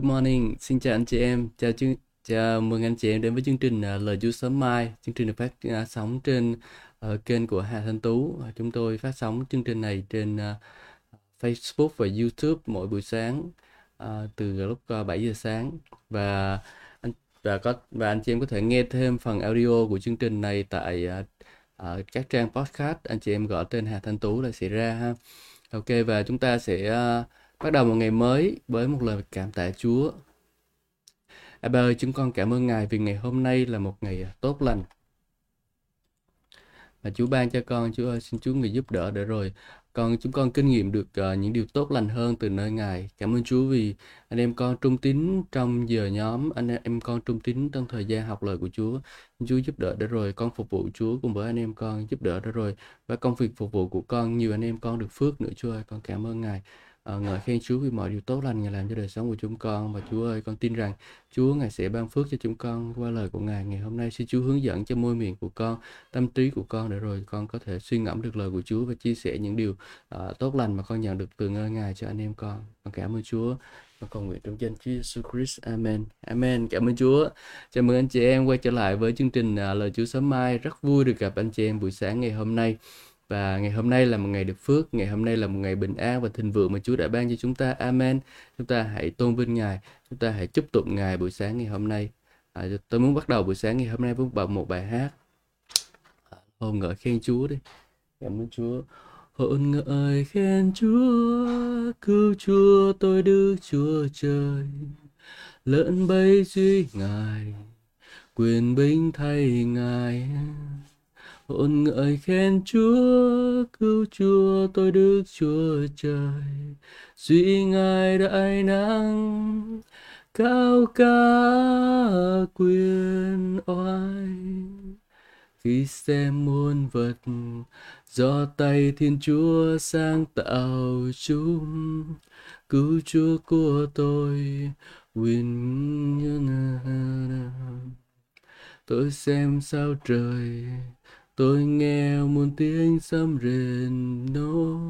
Good morning, xin chào anh chị em, chào chương, chào mừng anh chị em đến với chương trình uh, Lời Du sớm mai. Chương trình được phát uh, sóng trên uh, kênh của Hà Thanh Tú. Chúng tôi phát sóng chương trình này trên uh, Facebook và YouTube mỗi buổi sáng uh, từ lúc uh, 7 giờ sáng và anh và có và anh chị em có thể nghe thêm phần audio của chương trình này tại uh, uh, các trang podcast. Anh chị em gõ tên Hà Thanh Tú là sẽ ra ha. Ok và chúng ta sẽ uh, bắt đầu một ngày mới với một lời cảm tạ Chúa. À bà ơi, chúng con cảm ơn Ngài vì ngày hôm nay là một ngày à, tốt lành. Mà Chúa ban cho con, Chúa ơi, xin Chúa người giúp đỡ để rồi con chúng con kinh nghiệm được uh, những điều tốt lành hơn từ nơi Ngài. Cảm ơn Chúa vì anh em con trung tín trong giờ nhóm, anh em con trung tín trong thời gian học lời của Chúa. Chúa giúp đỡ để rồi con phục vụ Chúa cùng với anh em con giúp đỡ để rồi và công việc phục vụ của con nhiều anh em con được phước nữa Chúa ơi, con cảm ơn Ngài uh, ngợi khen Chúa vì mọi điều tốt lành Ngài làm cho đời sống của chúng con và Chúa ơi con tin rằng Chúa Ngài sẽ ban phước cho chúng con qua lời của Ngài ngày hôm nay xin Chúa hướng dẫn cho môi miệng của con tâm trí của con để rồi con có thể suy ngẫm được lời của Chúa và chia sẻ những điều uh, tốt lành mà con nhận được từ ngôi Ngài cho anh em con con cảm ơn Chúa và cầu nguyện trong danh Chúa Jesus Christ. Amen. Amen. Cảm ơn Chúa. Chào mừng anh chị em quay trở lại với chương trình uh, Lời Chúa sớm mai. Rất vui được gặp anh chị em buổi sáng ngày hôm nay. Và ngày hôm nay là một ngày được phước, ngày hôm nay là một ngày bình an và thịnh vượng mà Chúa đã ban cho chúng ta. Amen. Chúng ta hãy tôn vinh Ngài, chúng ta hãy chúc tụng Ngài buổi sáng ngày hôm nay. À, tôi muốn bắt đầu buổi sáng ngày hôm nay với bằng một bài hát. hôn hồn ngợi khen Chúa đi. Cảm ơn Chúa. Hồn ngợi khen Chúa, cứu Chúa tôi Đức Chúa Trời. lớn bay duy Ngài, quyền binh thay Ngài hồn ngợi khen Chúa, cứu Chúa, tôi Đức Chúa Trời. Duy Ngài đại năng, cao cả quyền oai. Khi xem muôn vật, do tay Thiên Chúa sáng tạo chúng. Cứu Chúa của tôi quyền nhân tôi xem sao trời tôi nghe muôn tiếng sấm rền nô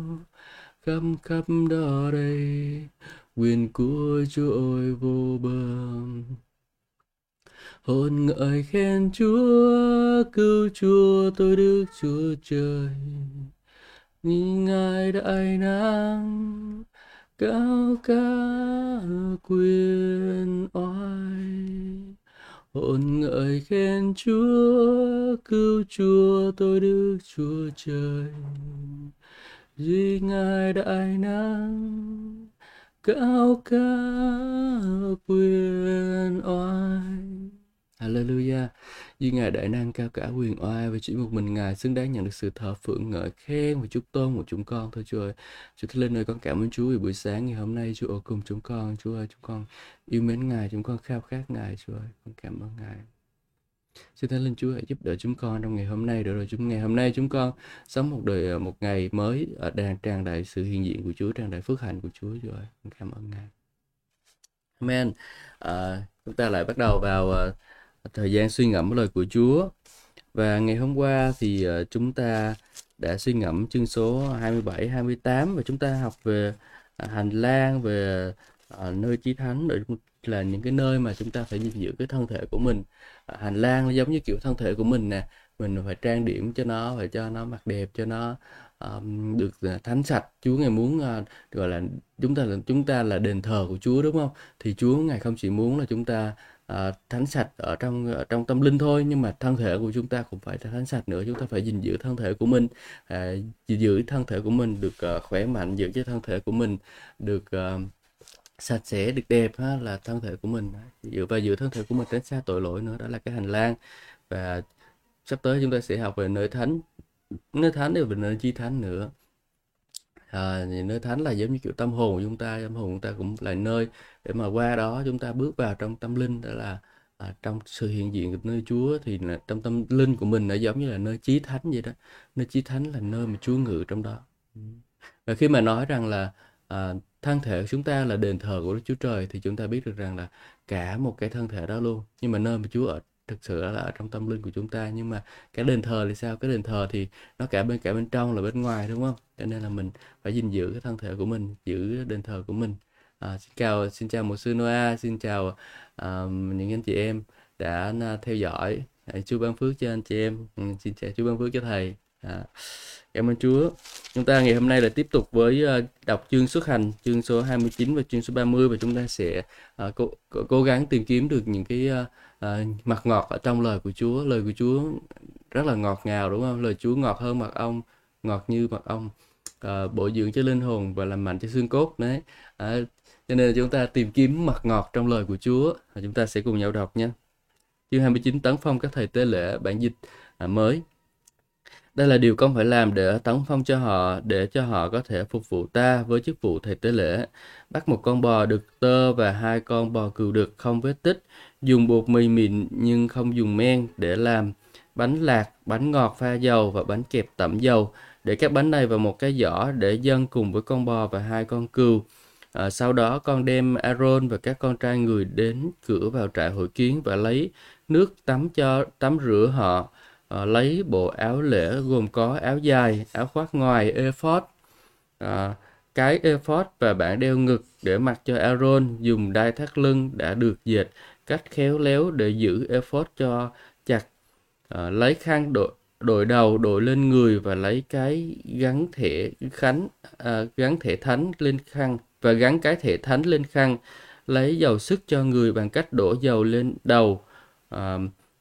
khắp khắp đó đây. Quyền của chúa ôi vô bờ. Hồn ngợi khen chúa, cứu chúa, tôi đức chúa trời. Nhìn ngài đại năng cao cả quyền oai hồn ngợi khen chúa, cứu chúa tôi đức chúa trời duy ngài đại năng, cao cả quyền oai Hallelujah. Duy Ngài đại năng cao cả quyền oai và chỉ một mình Ngài xứng đáng nhận được sự thờ phượng ngợi khen và chúc tôn của chúng con thôi Chúa ơi. Chúa Thánh Linh ơi con cảm ơn Chúa vì buổi sáng ngày hôm nay Chúa ở cùng chúng con. Chúa ơi chúng con yêu mến Ngài, chúng con khao khát Ngài Chúa ơi. Con cảm ơn Ngài. Xin Thánh Linh Chúa hãy giúp đỡ chúng con trong ngày hôm nay để rồi chúng ngày hôm nay chúng con sống một đời ờ, một ngày mới ở đàn tràn đầy sự hiện diện của Chúa, tràn đầy phước hạnh của Chúa Chúa ơi. Con cảm ơn Ngài. Amen. À, chúng ta lại bắt đầu vào uh, thời gian suy ngẫm lời của Chúa. Và ngày hôm qua thì ờ, chúng ta đã suy ngẫm chương số 27, 28 và chúng ta học về ờ, hành lang, về ờ, nơi chí thánh là những cái nơi mà chúng ta phải gìn giữ cái thân thể của mình. Hành lang nó giống như kiểu thân thể của mình nè, mình phải trang điểm cho nó, phải cho nó mặc đẹp, cho nó um, được thánh sạch. Chúa ngài muốn uh, gọi là chúng ta là chúng ta là đền thờ của Chúa đúng không? Thì Chúa ngài không chỉ muốn là chúng ta uh, thánh sạch ở trong ở trong tâm linh thôi nhưng mà thân thể của chúng ta cũng phải thánh sạch nữa. Chúng ta phải gìn giữ thân thể của mình. Uh, giữ thân thể của mình được uh, khỏe mạnh giữ cho thân thể của mình được uh, sạch sẽ được đẹp ha, là thân thể của mình. Giữ và giữ thân thể của mình tránh xa tội lỗi nữa. Đó là cái hành lang. Và sắp tới chúng ta sẽ học về nơi thánh nơi thánh và về nơi chi thánh nữa à, nơi thánh là giống như kiểu tâm hồn của chúng ta tâm hồn chúng ta cũng là nơi để mà qua đó chúng ta bước vào trong tâm linh đó là à, trong sự hiện diện của nơi Chúa thì là trong tâm linh của mình nó giống như là nơi chí thánh vậy đó. Nơi chí thánh là nơi mà Chúa ngự trong đó. Ừ. Và khi mà nói rằng là à, thân thể của chúng ta là đền thờ của Đức Chúa Trời thì chúng ta biết được rằng là cả một cái thân thể đó luôn nhưng mà nơi mà Chúa ở thực sự là ở trong tâm linh của chúng ta nhưng mà cái đền thờ thì sao cái đền thờ thì nó cả bên cả bên trong là bên ngoài đúng không cho nên là mình phải gìn giữ cái thân thể của mình giữ đền thờ của mình À, xin chào xin chào một sư Noah, xin chào uh, những anh chị em đã à, theo dõi. À, Chúa ban phước cho anh chị em. Ừ, xin chào Chúa ban phước cho thầy. À, cảm ơn Chúa. Chúng ta ngày hôm nay là tiếp tục với à, đọc chương xuất hành, chương số 29 và chương số 30 và chúng ta sẽ uh, cố, cố, cố gắng tìm kiếm được những cái uh, uh, mặt ngọt ở trong lời của Chúa. Lời của Chúa rất là ngọt ngào đúng không? Lời Chúa ngọt hơn mật ong, ngọt như mật ong. Uh, ờ, bổ dưỡng cho linh hồn và làm mạnh cho xương cốt đấy à, cho nên chúng ta tìm kiếm mật ngọt trong lời của Chúa và chúng ta sẽ cùng nhau đọc nhé chương 29 tấn phong các thầy tế lễ bản dịch à, mới đây là điều con phải làm để tấn phong cho họ để cho họ có thể phục vụ ta với chức vụ thầy tế lễ bắt một con bò đực tơ và hai con bò cừu đực không vết tích dùng bột mì mịn nhưng không dùng men để làm bánh lạc bánh ngọt pha dầu và bánh kẹp tẩm dầu. Để các bánh này vào một cái giỏ để dâng cùng với con bò và hai con cừu. À, sau đó con đem Aaron và các con trai người đến cửa vào trại hội kiến và lấy nước tắm cho tắm rửa họ. À, lấy bộ áo lễ gồm có áo dài, áo khoác ngoài, ephod, à, cái ephod và bản đeo ngực để mặc cho Aaron dùng đai thắt lưng đã được dệt cách khéo léo để giữ effort cho chặt. À, lấy khăn đội đội đầu đội lên người và lấy cái gắn thể khánh à, gắn thể thánh lên khăn và gắn cái thể thánh lên khăn, lấy dầu sức cho người bằng cách đổ dầu lên đầu, à,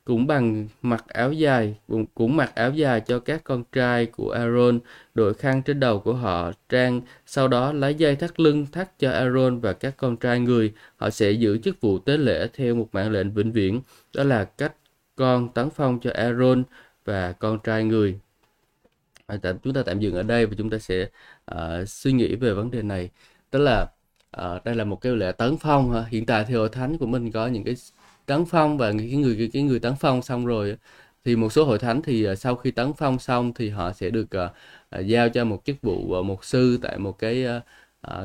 cũng bằng mặc áo dài, cũng, cũng mặc áo dài cho các con trai của Aaron, đội khăn trên đầu của họ trang, sau đó lấy dây thắt lưng thắt cho Aaron và các con trai người, họ sẽ giữ chức vụ tế lễ theo một mạng lệnh vĩnh viễn, đó là cách con tấn phong cho Aaron và con trai người. À, chúng ta tạm dừng ở đây và chúng ta sẽ uh, suy nghĩ về vấn đề này tức là uh, đây là một cái lễ tấn phong ha. hiện tại thì hội thánh của mình có những cái tấn phong và cái người cái, cái người tấn phong xong rồi thì một số hội thánh thì à, sau khi tấn phong xong thì họ sẽ được uh, giao cho một chức vụ uh, một sư tại một cái uh,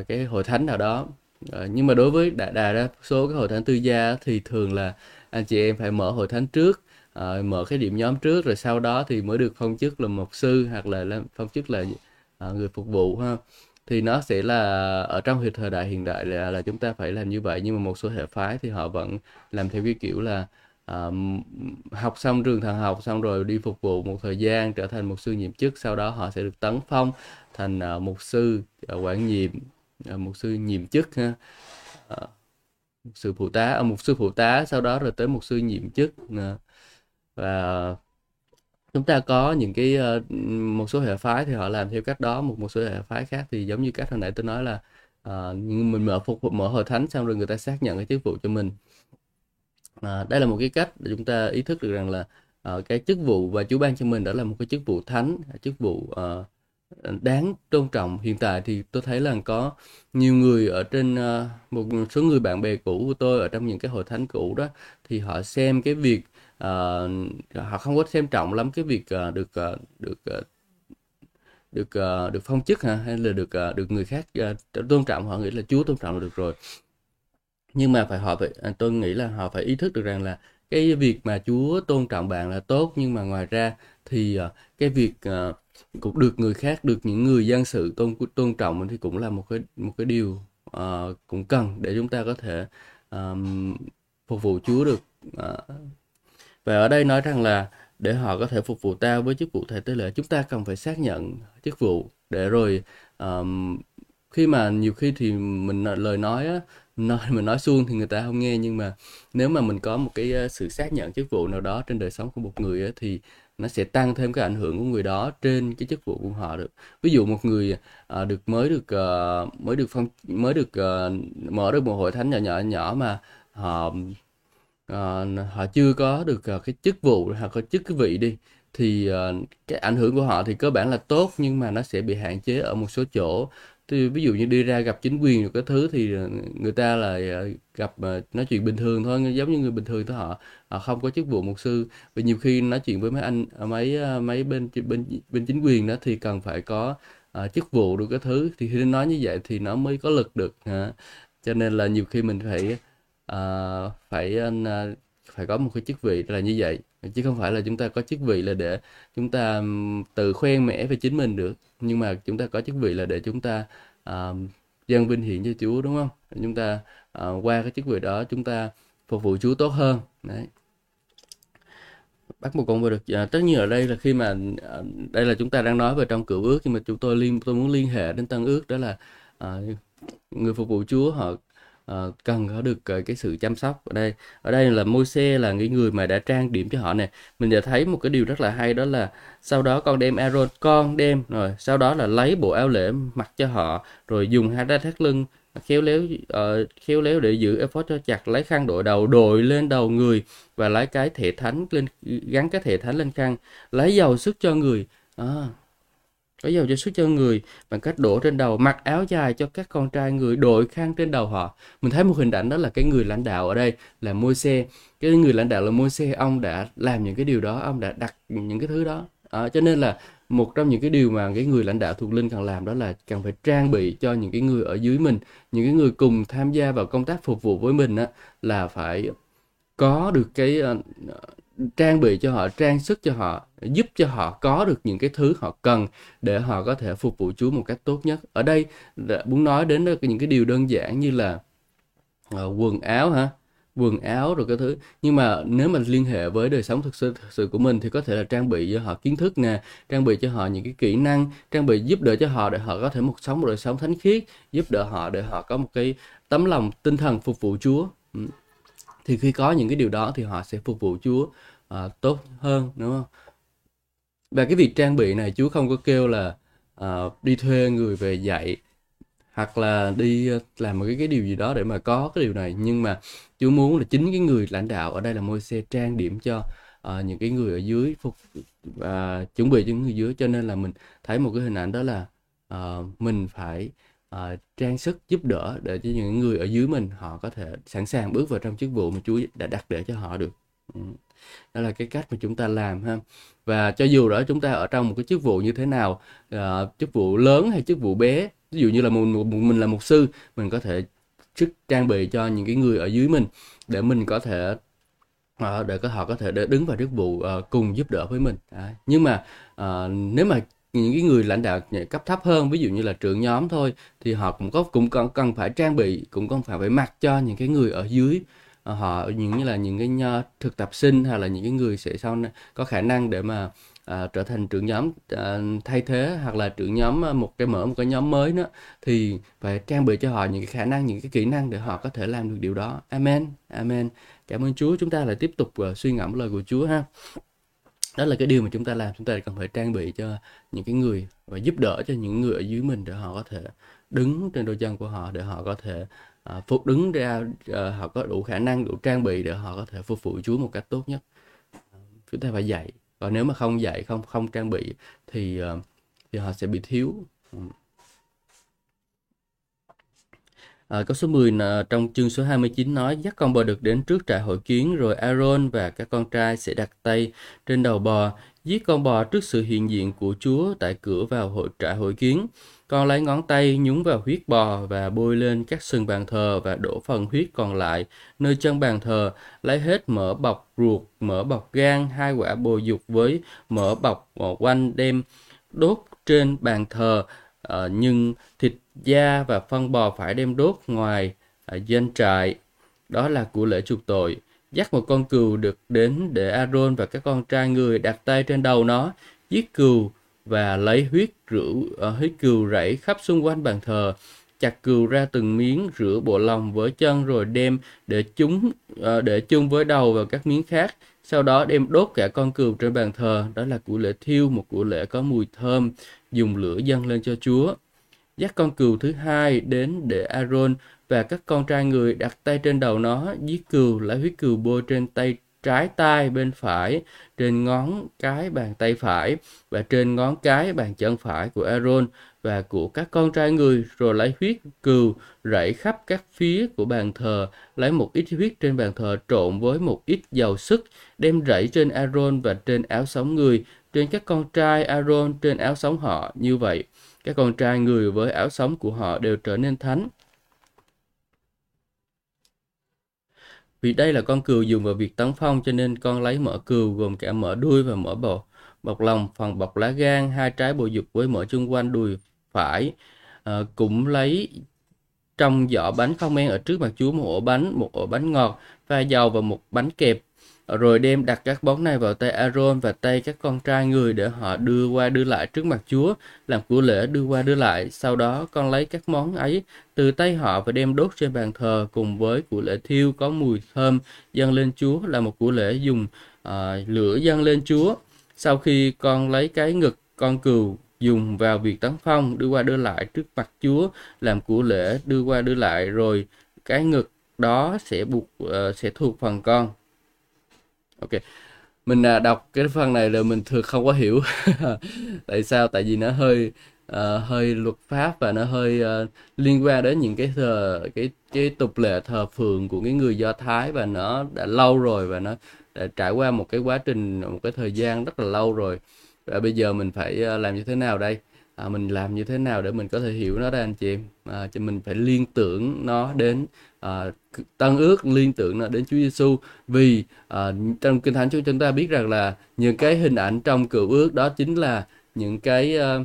uh, cái hội thánh nào đó. Uh, nhưng mà đối với đại đa đa số các hội thánh tư gia thì thường là anh chị em phải mở hội thánh trước uh, mở cái điểm nhóm trước rồi sau đó thì mới được phong chức là một sư hoặc là phong chức là uh, người phục vụ ha thì nó sẽ là ở trong thời đại hiện đại là là chúng ta phải làm như vậy. Nhưng mà một số hệ phái thì họ vẫn làm theo cái kiểu là um, học xong trường thần học xong rồi đi phục vụ một thời gian trở thành một sư nhiệm chức sau đó họ sẽ được tấn phong thành à, uh, một sư uh, quản nhiệm uh, một sư nhiệm chức ha. Uh, mục sư phụ tá uh, một sư phụ tá sau đó rồi tới một sư nhiệm chức uh, và chúng ta có những cái uh, một số hệ phái thì họ làm theo cách đó một một số hệ phái khác thì giống như cách hồi nãy tôi nói là uh, mình mở phục mở hội thánh xong rồi người ta xác nhận cái chức vụ cho mình. Uh, đây là một cái cách để chúng ta ý thức được rằng là uh, cái chức vụ và Chúa ban cho mình đó là một cái chức vụ thánh chức vụ uh, đáng tôn trọng. Hiện tại thì tôi thấy là có nhiều người ở trên uh, một số người bạn bè cũ của tôi ở trong những cái hội thánh cũ đó thì họ xem cái việc uh, họ không có xem trọng lắm cái việc uh, được uh, được uh, được uh, được phong chức hả? Hay là được uh, được người khác uh, tôn trọng? Họ nghĩ là Chúa tôn trọng là được rồi. Nhưng mà phải họ phải à, tôi nghĩ là họ phải ý thức được rằng là cái việc mà Chúa tôn trọng bạn là tốt. Nhưng mà ngoài ra thì uh, cái việc uh, cũng được người khác được những người dân sự tôn tôn trọng thì cũng là một cái một cái điều uh, cũng cần để chúng ta có thể um, phục vụ Chúa được uh, và ở đây nói rằng là để họ có thể phục vụ ta với chức vụ thầy tế lễ chúng ta cần phải xác nhận chức vụ để rồi um, khi mà nhiều khi thì mình lời nói á nói mình nói suông thì người ta không nghe nhưng mà nếu mà mình có một cái sự xác nhận chức vụ nào đó trên đời sống của một người á, thì nó sẽ tăng thêm cái ảnh hưởng của người đó trên cái chức vụ của họ được. Ví dụ một người à, được mới được à, mới được phong mới được à, mở được một hội thánh nhỏ nhỏ nhỏ mà họ uh, họ chưa có được uh, cái chức vụ hoặc có chức cái vị đi thì uh, cái ảnh hưởng của họ thì cơ bản là tốt nhưng mà nó sẽ bị hạn chế ở một số chỗ. Thì ví dụ như đi ra gặp chính quyền rồi cái thứ thì người ta là gặp nói chuyện bình thường thôi giống như người bình thường thôi họ, họ không có chức vụ mục sư. Và nhiều khi nói chuyện với mấy anh mấy mấy bên bên bên chính quyền đó thì cần phải có uh, chức vụ được cái thứ. Thì khi nói như vậy thì nó mới có lực được hả? cho nên là nhiều khi mình phải uh, phải uh, phải có một cái chức vị là như vậy. Chứ không phải là chúng ta có chức vị là để chúng ta tự khoen mẽ về chính mình được. Nhưng mà chúng ta có chức vị là để chúng ta uh, dâng vinh hiển cho Chúa đúng không? Chúng ta uh, qua cái chức vị đó chúng ta phục vụ Chúa tốt hơn. Đấy. Bắt một con vừa được à, tất nhiên ở đây là khi mà à, đây là chúng ta đang nói về trong cựu ước nhưng mà chúng tôi liên tôi muốn liên hệ đến tân ước đó là à, người phục vụ Chúa họ uh, cần có được uh, cái sự chăm sóc ở đây. Ở đây là môi xe là cái người mà đã trang điểm cho họ nè. Mình đã thấy một cái điều rất là hay đó là sau đó con đem Aaron con đem rồi sau đó là lấy bộ áo lễ mặc cho họ rồi dùng hai đai thắt lưng khéo léo uh, khéo léo để giữ effort cho chặt lấy khăn đội đầu đội lên đầu người và lấy cái thể thánh lên gắn cái thể thánh lên khăn lấy dầu sức cho người. À, có dầu cho sức cho người bằng cách đổ trên đầu mặc áo dài cho các con trai người đội khăn trên đầu họ. Mình thấy một hình ảnh đó là cái người lãnh đạo ở đây là môi xe cái người lãnh đạo là môi xe ông đã làm những cái điều đó ông đã đặt những cái thứ đó. À, cho nên là một trong những cái điều mà cái người lãnh đạo thuộc linh cần làm đó là cần phải trang bị cho những cái người ở dưới mình những cái người cùng tham gia vào công tác phục vụ với mình á là phải có được cái ờ, trang bị cho họ trang sức cho họ giúp cho họ có được những cái thứ họ cần để họ có thể phục vụ Chúa một cách tốt nhất. Ở đây muốn nói đến những cái điều đơn giản như là uh, quần áo hả? Quần áo rồi cái thứ. Nhưng mà nếu mà liên hệ với đời sống thực sự thực sự của mình thì có thể là trang bị cho họ kiến thức nè trang bị cho họ những cái kỹ năng trang bị giúp đỡ cho họ để họ có thể một sống một đời sống thánh khiết giúp đỡ họ để họ có một cái tấm lòng tinh thần phục vụ Chúa. Ừ thì khi có những cái điều đó thì họ sẽ phục vụ Chúa uh, tốt hơn đúng không? Và cái việc trang bị này Chúa không có kêu là uh, đi thuê người về dạy hoặc là đi à, làm một cái cái điều gì đó để mà có cái điều này. Nhưng mà Chúa muốn là chính cái người lãnh đạo ở đây là môi xe trang điểm cho uh, những cái người ở dưới phục uh, chuẩn bị cho những người dưới. Cho nên là mình thấy một cái hình ảnh đó là uh, mình phải uh, trang sức giúp đỡ để cho những người ở dưới mình họ có thể sẵn sàng bước vào trong chức vụ mà Chúa đã đặt để cho họ được. Ừ. Đó là cái cách mà chúng ta làm ha. Và cho dù đó chúng ta ở trong một cái chức vụ như thế nào uh, chức vụ lớn hay chức vụ bé ví dụ như là một, một, mình là mục sư mình có thể chức trang bị cho những cái người ở dưới mình để mình có thể uh, để có họ có thể để đứng vào chức vụ uh, cùng giúp đỡ với mình. À, nhưng mà uh, nếu mà những cái người lãnh đạo cấp thấp hơn ví dụ như là trưởng nhóm thôi thì họ cũng có cũng cần cần phải trang bị cũng cần phải phải mặc cho những cái người ở dưới. Ờ, họ những như là những cái thực tập sinh hay là những cái người sẽ sau có khả năng để mà à, trở thành trưởng nhóm à, thay thế hoặc là trưởng nhóm à, một cái mở một cái nhóm mới nữa thì phải trang bị cho họ những cái khả năng những cái kỹ năng để họ có thể làm được điều đó. Amen amen. Cảm ơn Chúa. Chúng ta lại tiếp tục uh, suy ngẫm lời của Chúa ha đó là cái điều mà chúng ta làm chúng ta cần phải trang bị cho những cái người và giúp đỡ cho những người ở dưới mình để họ có thể đứng trên đôi chân của họ để họ có thể uh, phục đứng ra uh, họ có đủ khả năng đủ trang bị để họ có thể phục vụ Chúa một cách tốt nhất. Chúng ta phải dạy còn nếu mà không dạy không không trang bị thì uh, thì họ sẽ bị thiếu. À, câu số 10 là trong chương số 29 nói dắt con bò được đến trước trại hội kiến rồi Aaron và các con trai sẽ đặt tay trên đầu bò giết con bò trước sự hiện diện của Chúa tại cửa vào hội trại hội kiến. Con lấy ngón tay nhúng vào huyết bò và bôi lên các sừng bàn thờ và đổ phần huyết còn lại nơi chân bàn thờ, lấy hết mỡ bọc ruột, mỡ bọc gan, hai quả bồ dục với mỡ bọc ờ, quanh đem đốt trên bàn thờ, uh, nhưng thịt da và phân bò phải đem đốt ngoài à, doanh trại. Đó là của lễ chuộc tội. Dắt một con cừu được đến để Aaron và các con trai người đặt tay trên đầu nó, giết cừu và lấy huyết rượu uh, ờ, huyết cừu rảy khắp xung quanh bàn thờ chặt cừu ra từng miếng rửa bộ lòng với chân rồi đem để chúng uh, để chung với đầu vào các miếng khác sau đó đem đốt cả con cừu trên bàn thờ, đó là của lễ thiêu, một của lễ có mùi thơm, dùng lửa dâng lên cho Chúa. Dắt con cừu thứ hai đến để Aaron và các con trai người đặt tay trên đầu nó, giết cừu, lấy huyết cừu bôi trên tay trái tay bên phải, trên ngón cái bàn tay phải và trên ngón cái bàn chân phải của Aaron và của các con trai người rồi lấy huyết cừu rảy khắp các phía của bàn thờ lấy một ít huyết trên bàn thờ trộn với một ít dầu sức đem rảy trên Aaron và trên áo sống người trên các con trai Aaron trên áo sống họ. Như vậy các con trai người với áo sống của họ đều trở nên thánh. Vì đây là con cừu dùng vào việc tấn phong cho nên con lấy mỡ cừu gồm cả mỡ đuôi và mỡ bầu, bọc lòng, phần bọc lá gan, hai trái bồ dục với mỡ chung quanh đùi phải. uh, cũng lấy trong giỏ bánh không men ở trước mặt Chúa một ổ bánh, một ổ bánh ngọt, pha dầu và một bánh kẹp. Rồi đem đặt các bóng này vào tay Aaron và tay các con trai người để họ đưa qua đưa lại trước mặt Chúa, làm của lễ đưa qua đưa lại. Sau đó con lấy các món ấy từ tay họ và đem đốt trên bàn thờ cùng với của lễ thiêu có mùi thơm dâng lên Chúa là một của lễ dùng uh, lửa dâng lên Chúa. Sau khi con lấy cái ngực con cừu dùng vào việc tấn phong đưa qua đưa lại trước mặt Chúa làm của lễ đưa qua đưa lại rồi cái ngực đó sẽ buộc uh, sẽ thuộc phần con. Ok mình uh, đọc cái phần này là mình thường không có hiểu. Tại sao? Tại vì nó hơi uh, hơi luật pháp và nó hơi uh, liên quan đến những cái thờ cái cái tục lệ thờ phượng của cái người do thái và nó đã lâu rồi và nó đã trải qua một cái quá trình một cái thời gian rất là lâu rồi rồi bây giờ mình phải ờ, làm như thế nào đây? À, mình làm như thế nào để mình có thể hiểu nó đây anh chị? Em à, cho mình phải liên tưởng nó đến ờ, à, tăng ước liên tưởng nó đến Chúa Giêsu vì à, trong kinh thánh chúng ta biết rằng là những cái hình ảnh trong cựu ước đó chính là những cái à,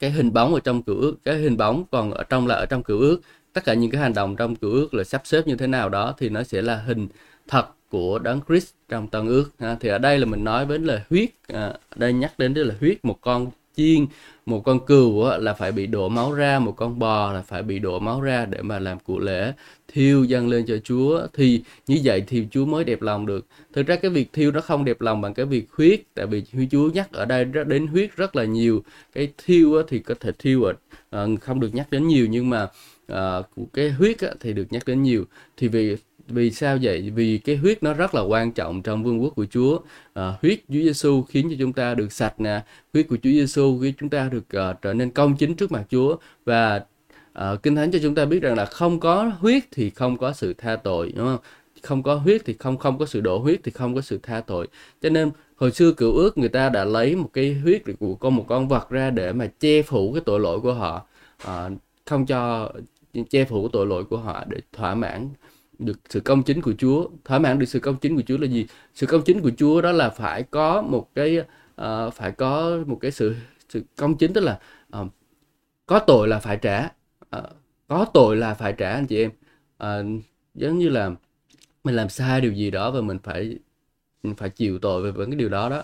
cái hình bóng ở trong cựu ước cái hình bóng còn ở trong là ở trong cựu ước. Tất cả những cái hành động trong cựu ước là sắp xếp như thế nào đó thì nó sẽ là hình thật của đấng Christ trong tân ước. Ha. thì ở đây là mình nói đến là huyết. À, đây nhắc đến đó là huyết một con chiên một con cừu là phải bị đổ máu ra một con bò là phải bị đổ máu ra để mà làm cụ lễ thiêu dâng lên cho Chúa. Thì như vậy thì Chúa mới đẹp lòng được. Thực ra cái việc thiêu nó không đẹp lòng bằng cái việc huyết tại vì Chúa nhắc ở đây đến huyết rất là nhiều. Cái thiêu thì có thể thiêu ở ờ, không được nhắc đến nhiều nhưng mà ờ, của cái huyết thì được nhắc đến nhiều. Thì vì vì sao vậy? Vì cái huyết nó rất là quan trọng trong vương quốc của Chúa. À, huyết Chúa Giêsu khiến cho chúng ta được sạch nè. Huyết của Chúa Giêsu khiến chúng ta được uh, trở nên công chính trước mặt Chúa và uh, kinh thánh cho chúng ta biết rằng là không có huyết thì không có sự tha tội, đúng không? Không có huyết thì không không có sự đổ huyết thì không có sự tha tội. Cho nên hồi xưa cựu ước người ta đã lấy một cái huyết của con một con vật ra để mà che phủ cái tội lỗi của họ, à, không cho che phủ tội lỗi của họ để thỏa mãn được sự công chính của Chúa. Thỏa mãn được sự công chính của Chúa là gì? Sự công chính của Chúa đó là phải có một cái uh, phải có một cái sự sự công chính tức là uh, có tội là phải trả. Uh, có tội là phải trả anh chị em. Uh, giống như là mình làm sai điều gì đó và mình phải mình phải chịu tội về vấn cái điều đó đó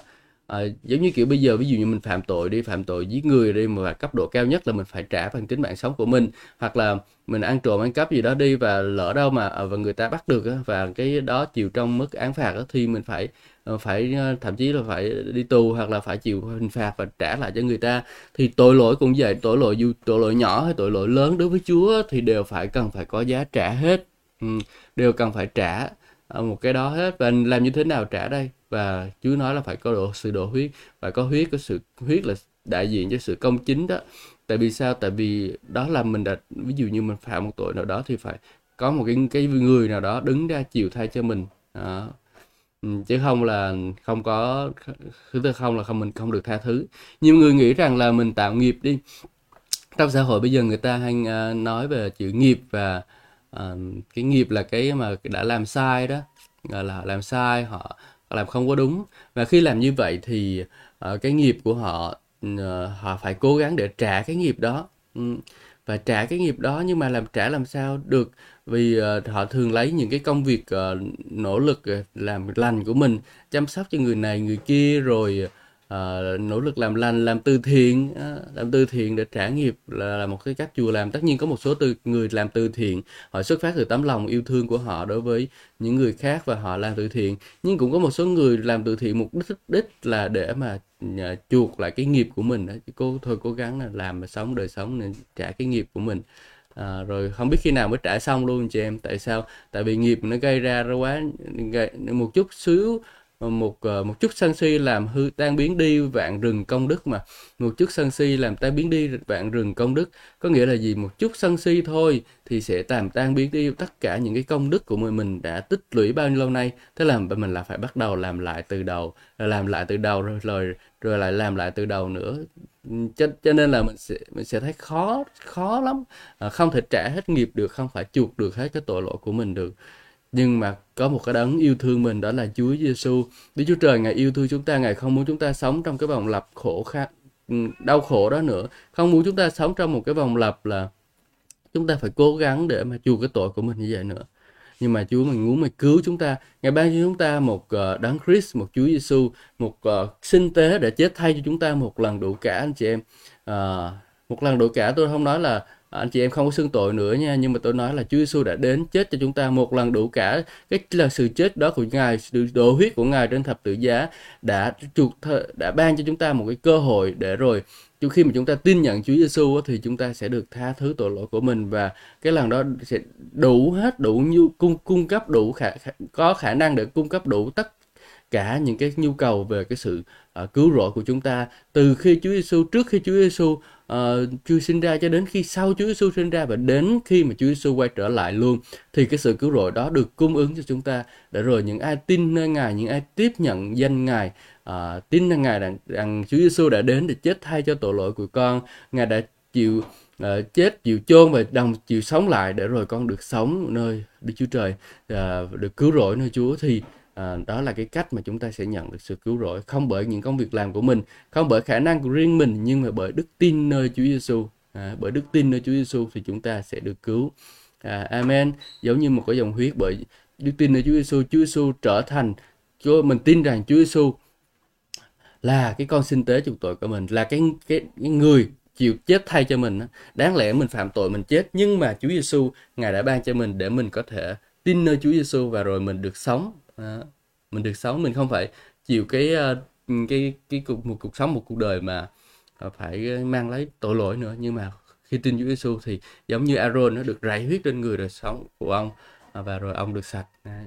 à, giống như kiểu bây giờ ví dụ như mình phạm tội đi phạm tội giết người đi mà cấp độ cao nhất là mình phải trả bằng tính mạng sống của mình hoặc là mình ăn trộm ăn cắp gì đó đi và lỡ đâu mà ờ, và người ta bắt được và cái đó chịu trong mức án phạt thì mình phải ờ, phải thậm chí là phải đi tù hoặc là phải chịu hình phạt và trả lại cho người ta. Thì tội lỗi cũng vậy tội lỗi dù tội lỗi nhỏ hay tội lỗi lớn đối với Chúa thì đều phải cần phải có giá trả hết. Đều cần phải trả một cái đó hết. Và làm như thế nào trả đây? Và Chúa nói là phải có độ sự đổ huyết. Và có huyết có sự huyết là đại diện cho sự công chính đó. Tại vì sao? Tại vì đó là mình đã ví dụ như mình phạm một tội nào đó thì phải có một cái cái người nào đó đứng ra chịu thay cho mình. Đó. Ừ, chứ không là không có thứ không là không mình không được tha thứ. Nhiều người nghĩ rằng là mình tạo nghiệp đi. Trong xã hội bây giờ người ta hay à, nói về chữ nghiệp và uh, cái nghiệp là cái mà đã làm sai đó. Là làm sai họ làm không có đúng. Và khi làm như vậy thì uh, cái nghiệp của họ uh, họ phải cố gắng để trả cái nghiệp đó. Um, và trả cái nghiệp đó nhưng mà làm trả làm sao được? Vì uh, họ thường lấy những cái công việc uh, nỗ lực uh, làm lành của mình chăm sóc cho người này người kia rồi uh, nỗ lực làm lành làm từ thiện uh, làm từ thiện để trả nghiệp là, là một cái cách chùa làm. Tất nhiên có một số từ người làm từ thiện họ xuất phát từ tấm lòng yêu thương của họ đối với những người khác và họ làm từ thiện. Nhưng cũng có một số người làm từ thiện mục đích đích là để mà uh, chuộc lại cái nghiệp của mình. Đó cô thôi cố gắng là làm mà sống đời sống để trả cái nghiệp của mình. À, rồi không biết khi nào mới trả xong luôn chị em. Tại sao? Tại vì nghiệp nó gây ra quá gây, một chút xíu một ờ, một chút sân si làm hư tan biến đi vạn rừng công đức mà. Một chút sân si làm tan biến đi vạn rừng công đức. Có nghĩa là gì? Một chút sân si thôi thì sẽ làm tan biến đi tất cả những cái công đức của mình mình đã tích lũy bao nhiêu lâu nay. Thế là mình là phải bắt đầu làm lại từ đầu làm lại từ đầu rồi rồi rồi lại làm lại từ đầu nữa. Cho, cho nên là mình sẽ mình sẽ thấy khó khó lắm. À, không thể trả hết nghiệp được không phải chuộc được hết cái tội lỗi của mình được nhưng mà có một cái đấng yêu thương mình đó là Chúa Giêsu. Đức Chúa Trời ngài yêu thương chúng ta, ngài không muốn chúng ta sống trong cái vòng lặp khổ khác ừ, đau khổ đó nữa, không muốn chúng ta sống trong một cái vòng lặp là chúng ta phải cố gắng để mà chuộc cái tội của mình như vậy nữa. Nhưng mà Chúa mình muốn mà cứu chúng ta. Ngài ban cho chúng ta một ờ, đấng Christ một Chúa Giêsu một uh, sinh tế để chết thay cho chúng ta một lần đủ cả anh chị em. Uh, một lần đủ cả tôi không nói là anh chị em không có xưng tội nữa nha, nhưng mà tôi nói là Chúa Giêsu đã đến chết cho chúng ta một lần đủ cả. Cái là sự chết đó của ngài, sự đổ huyết của ngài trên thập tự giá đã chuộc đã ban cho chúng ta một cái cơ hội để rồi khi mà chúng ta tin nhận Chúa Giêsu thì chúng ta sẽ được tha thứ tội lỗi của mình và cái lần đó sẽ đủ hết, đủ như cung cung cấp đủ khả, có khả năng để cung cấp đủ tất cả những cái nhu cầu về cái sự uh, cứu rỗi của chúng ta từ khi Chúa Giêsu trước khi Chúa Giêsu uh, à, chưa sinh ra cho đến khi sau Chúa Giêsu sinh ra và đến khi mà Chúa Giêsu quay trở lại luôn thì cái sự cứu rỗi đó được cung ứng cho chúng ta. Để rồi những ai tin nơi Ngài những ai tiếp nhận danh Ngài uh, tin nơi ngài rằng, rằng Chúa Giêsu đã đến để chết thay cho tội lỗi của con ngài đã chịu uh, chết chịu chôn và đồng chịu sống lại để rồi con được sống nơi Đức Chúa Trời uh, được cứu rỗi nơi Chúa thì À, đó là cái cách mà chúng ta sẽ nhận được sự cứu rỗi không bởi những công việc làm của mình không bởi khả năng của riêng mình nhưng mà bởi đức tin nơi Chúa Giêsu à, ờ, bởi đức tin nơi Chúa Giêsu thì chúng ta sẽ được cứu. À, Amen. Giống như một cái dòng huyết bởi đức tin nơi Chúa Giêsu Chúa Giêsu trở thành Chúa mình tin rằng Chúa Giêsu là cái con sinh tế chuộc tội của mình là cái cái, cái người chịu chết thay cho mình đáng lẽ mình phạm tội mình chết nhưng mà Chúa Giêsu ngài đã ban cho mình để mình có thể tin nơi Chúa Giêsu và rồi mình được sống à, mình được sống mình không phải chịu cái ờ, cái cái cuộc một cuộc sống một cuộc đời mà ờ, phải mang lấy tội lỗi nữa. Nhưng mà khi tin Chúa Giêsu thì giống như Aaron nó được rải huyết trên người đời sống của ông và rồi ông được sạch. Đấy.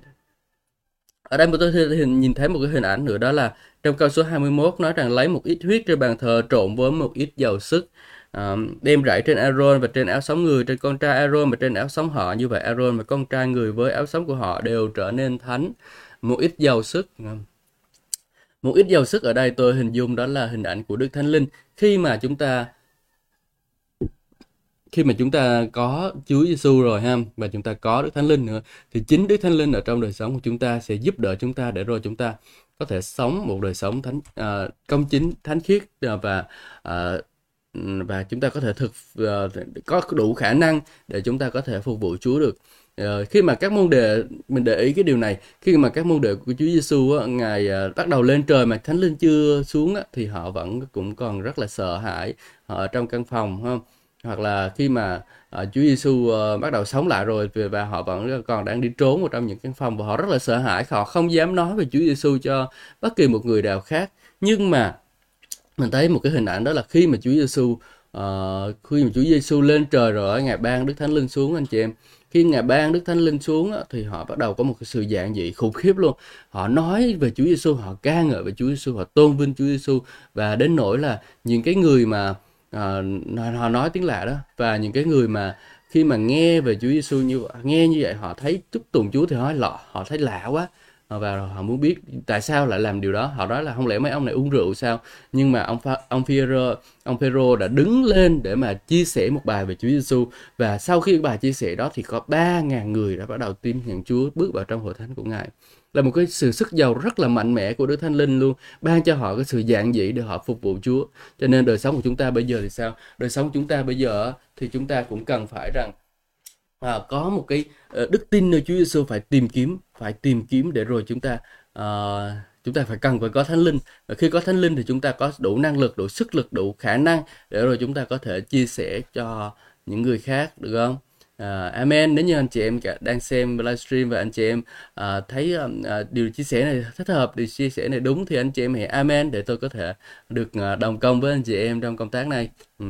Ở đây tôi hình nhìn thấy một cái hình ảnh nữa đó là trong câu số 21 nói rằng lấy một ít huyết trên bàn thờ trộn với một ít dầu sức à, đem rải trên Aaron và trên áo sống người trên con trai Aaron và trên áo sống họ. Như vậy Aaron và con trai người với áo sống của họ đều trở nên thánh. Một ít dầu sức. Một ít dầu sức ở đây tôi hình dung đó là hình ảnh của Đức Thánh Linh. Khi mà chúng ta khi mà chúng ta có Chúa Giêsu rồi ha và chúng ta có Đức Thánh Linh nữa thì chính Đức Thánh Linh ở trong đời sống của chúng ta sẽ giúp đỡ chúng ta để rồi chúng ta có thể sống một đời sống thánh uh, công chính thánh khiết uh, và uh, và chúng ta có thể thực ờ, có đủ khả năng để chúng ta có thể phục vụ Chúa được. Ờ, khi mà các môn đệ, mình để ý cái điều này, khi mà các môn đệ của Chúa Giêsu ngài ờ, bắt đầu lên trời mà Thánh Linh chưa xuống thì họ vẫn cũng còn rất là sợ hãi họ ở trong căn phòng không? Hoặc là khi mà Chúa Giêsu bắt đầu sống lại rồi và họ vẫn còn đang đi trốn vào trong những căn phòng và họ rất là sợ hãi, họ không dám nói về Chúa Giêsu cho bất kỳ một người nào khác. Nhưng mà mình thấy một cái hình ảnh đó là khi mà Chúa Giêsu uh, ờ, khi mà Chúa Giêsu lên trời rồi ngài ngày ban Đức Thánh Linh xuống anh chị em. Khi ngày ban Đức Thánh Linh xuống á, thì họ bắt đầu có một cái sự dạng dị khủng khiếp luôn. Họ nói về Chúa Giêsu họ ca ngợi về Chúa Giêsu họ tôn vinh Chúa Giêsu và đến nỗi là những cái người mà uh, họ nói tiếng lạ đó và những cái người mà khi mà nghe về Chúa Giêsu như nghe như vậy họ thấy chúc tùng Chúa thì họ lọ họ thấy lạ quá. Ờ, và họ muốn biết tại sao lại làm điều đó. Họ nói là không lẽ mấy ông này uống rượu sao? Nhưng mà ông ông Pierre ông Pedro đã đứng lên để mà chia sẻ một bài về Chúa Giêsu và sau khi bài chia sẻ đó thì có ba ngàn người đã bắt đầu tin nhận Chúa bước vào trong hội thánh của ngài. Là một cái sự sức giàu rất là mạnh mẽ của Đức Thánh Linh luôn, ban cho họ cái sự dạng dĩ để họ phục vụ Chúa. Cho nên đời sống của chúng ta bây giờ thì sao? Đời sống của chúng ta bây giờ thì chúng ta cũng cần phải rằng à, có một cái ờ, đức tin nơi Chúa Giêsu phải tìm kiếm phải tìm kiếm để rồi chúng ta à, chúng ta phải cần phải có thánh linh. Và khi có thánh linh thì chúng ta có đủ năng lực đủ sức lực đủ khả năng để rồi chúng ta có thể chia sẻ cho những người khác được không? À, amen. Nếu như anh chị em đang xem livestream và anh chị em à, thấy ờ, à, điều chia sẻ này thích hợp điều chia sẻ này đúng thì anh chị em hãy amen để tôi có thể được à, đồng công với anh chị em trong công tác này. Ừ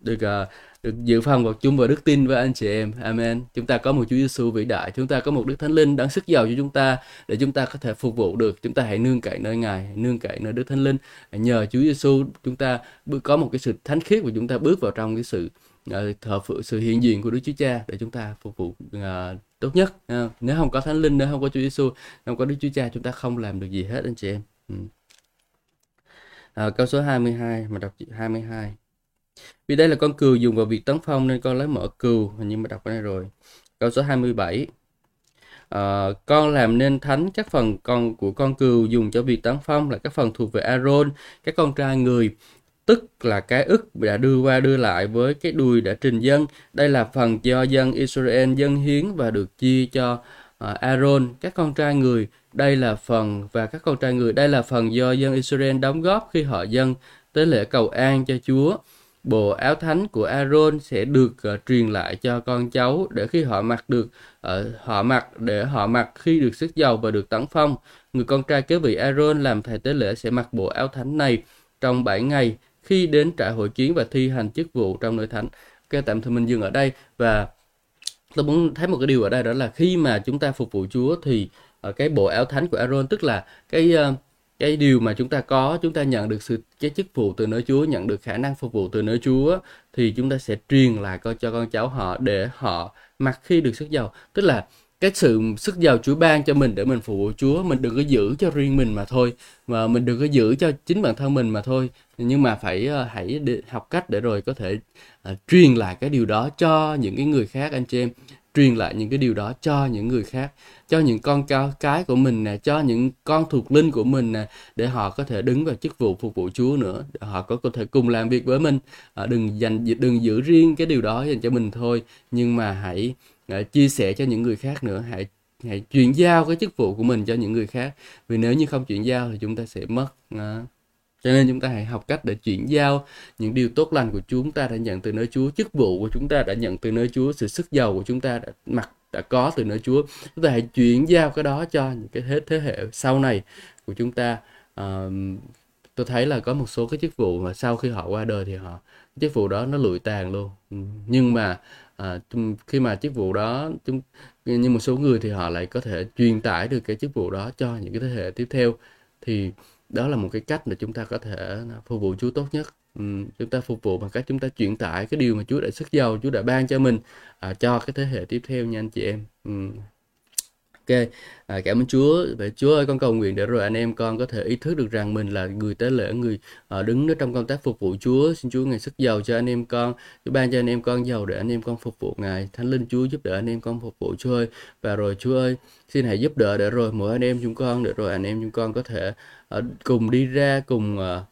được uh, được dự phần vào chung vào đức tin với anh chị em. Amen. Chúng ta có một Chúa Giêsu vĩ đại. Chúng ta có một Đức Thánh Linh đang sức giàu cho chúng ta để chúng ta có thể phục vụ được. Chúng ta hãy nương cậy nơi Ngài nương cậy nơi Đức Thánh Linh. Nhờ Chúa Giêsu chúng ta có một cái sự thánh khiết và chúng ta bước vào trong cái sự à, thờ phượng sự hiện diện của Đức Chúa Cha để chúng ta phục vụ uh, tốt nhất. Uh, nếu không có Thánh Linh nếu không có Chúa Giêsu không có Đức Chúa Cha chúng ta không làm được gì hết anh chị em. Ừ. uh, câu số 22 mà đọc 22 vì đây là con cừu dùng vào việc tấn phong nên con lấy mỡ cừu hình như mà đọc cái này rồi câu số 27 À, ờ, con làm nên thánh các phần con của con cừu dùng cho việc tấn phong là các phần thuộc về Aaron các con trai người tức là cái ức đã đưa qua đưa lại với cái đùi đã trình dân. Đây là phần do dân Israel dân hiến và được chia cho ờ, Aaron, các con trai người. Đây là phần và các con trai người, đây là phần do dân Israel đóng góp khi họ dân tế lễ cầu an cho Chúa. Bộ áo thánh của Aaron sẽ được uh, truyền lại cho con cháu để khi họ mặc được uh, họ mặc để họ mặc khi được sức dầu và được tấn phong. Người con trai kế vị Aaron làm thầy tế lễ sẽ mặc bộ áo thánh này trong 7 ngày khi đến trại hội kiến và thi hành chức vụ trong nơi thánh. Ok, tạm thời mình dừng ở đây và tôi muốn thấy một cái điều ở đây đó là khi mà chúng ta phục vụ Chúa thì uh, cái bộ áo thánh của Aaron tức là cái uh, cái điều mà chúng ta có chúng ta nhận được sự cái chức vụ từ nơi Chúa nhận được khả năng phục vụ từ nơi Chúa thì chúng ta sẽ truyền lại cho con cháu họ để họ mặc khi được sức giàu. Tức là cái sự sức giàu Chúa ban cho mình để mình phục vụ Chúa mình đừng có giữ cho riêng mình mà thôi mà mình đừng có giữ cho chính bản thân mình mà thôi. Nhưng mà phải uh, hãy để, học cách để rồi có thể uh, truyền lại cái điều đó cho những cái người khác anh chị em truyền lại những cái điều đó cho những người khác cho những con cái của mình nè cho những con thuộc linh của mình nè để họ có thể đứng vào chức vụ phục vụ Chúa nữa để họ có, có thể cùng làm việc với mình. À, đừng dành đừng giữ riêng cái điều đó dành cho mình thôi nhưng mà hãy à, chia sẻ cho những người khác nữa hãy hãy chuyển giao cái chức vụ của mình cho những người khác. Vì nếu như không chuyển giao thì chúng ta sẽ mất à, cho nên chúng ta hãy học cách để chuyển giao những điều tốt lành của chúng ta đã nhận từ nơi Chúa, chức vụ của chúng ta đã nhận từ nơi Chúa, sự sức giàu của chúng ta đã mặc đã có từ nơi Chúa. Chúng ta hãy chuyển giao cái đó cho những cái thế thế hệ sau này của chúng ta. À, tôi thấy là có một số cái chức vụ mà sau khi họ qua đời thì họ chức vụ đó nó lụi tàn luôn. Nhưng mà à, khi mà chức vụ đó chúng như một số người thì họ lại có thể truyền tải được cái chức vụ đó cho những cái thế hệ tiếp theo thì đó là một cái cách để chúng ta có thể à, phục vụ Chúa tốt nhất ừ, chúng ta phục vụ bằng cách chúng ta chuyển tải cái điều mà Chúa đã sức giàu Chúa đã ban cho mình à, cho cái thế hệ tiếp theo nha anh chị em ừ. Ok, à, cảm ơn Chúa. Vậy Chúa ơi, con cầu nguyện để rồi anh em con có thể ý thức được rằng mình là người tế lễ, người à, đứng ở trong công tác phục vụ Chúa. Xin Chúa ngày sức giàu cho anh em con, Chúa ban cho anh em con giàu để anh em con phục vụ Ngài. Thánh linh Chúa giúp đỡ anh em con phục vụ Chúa ơi. Và rồi Chúa ơi, xin hãy giúp đỡ để rồi mỗi anh em chúng con để rồi anh em chúng con có thể à, cùng đi ra cùng à,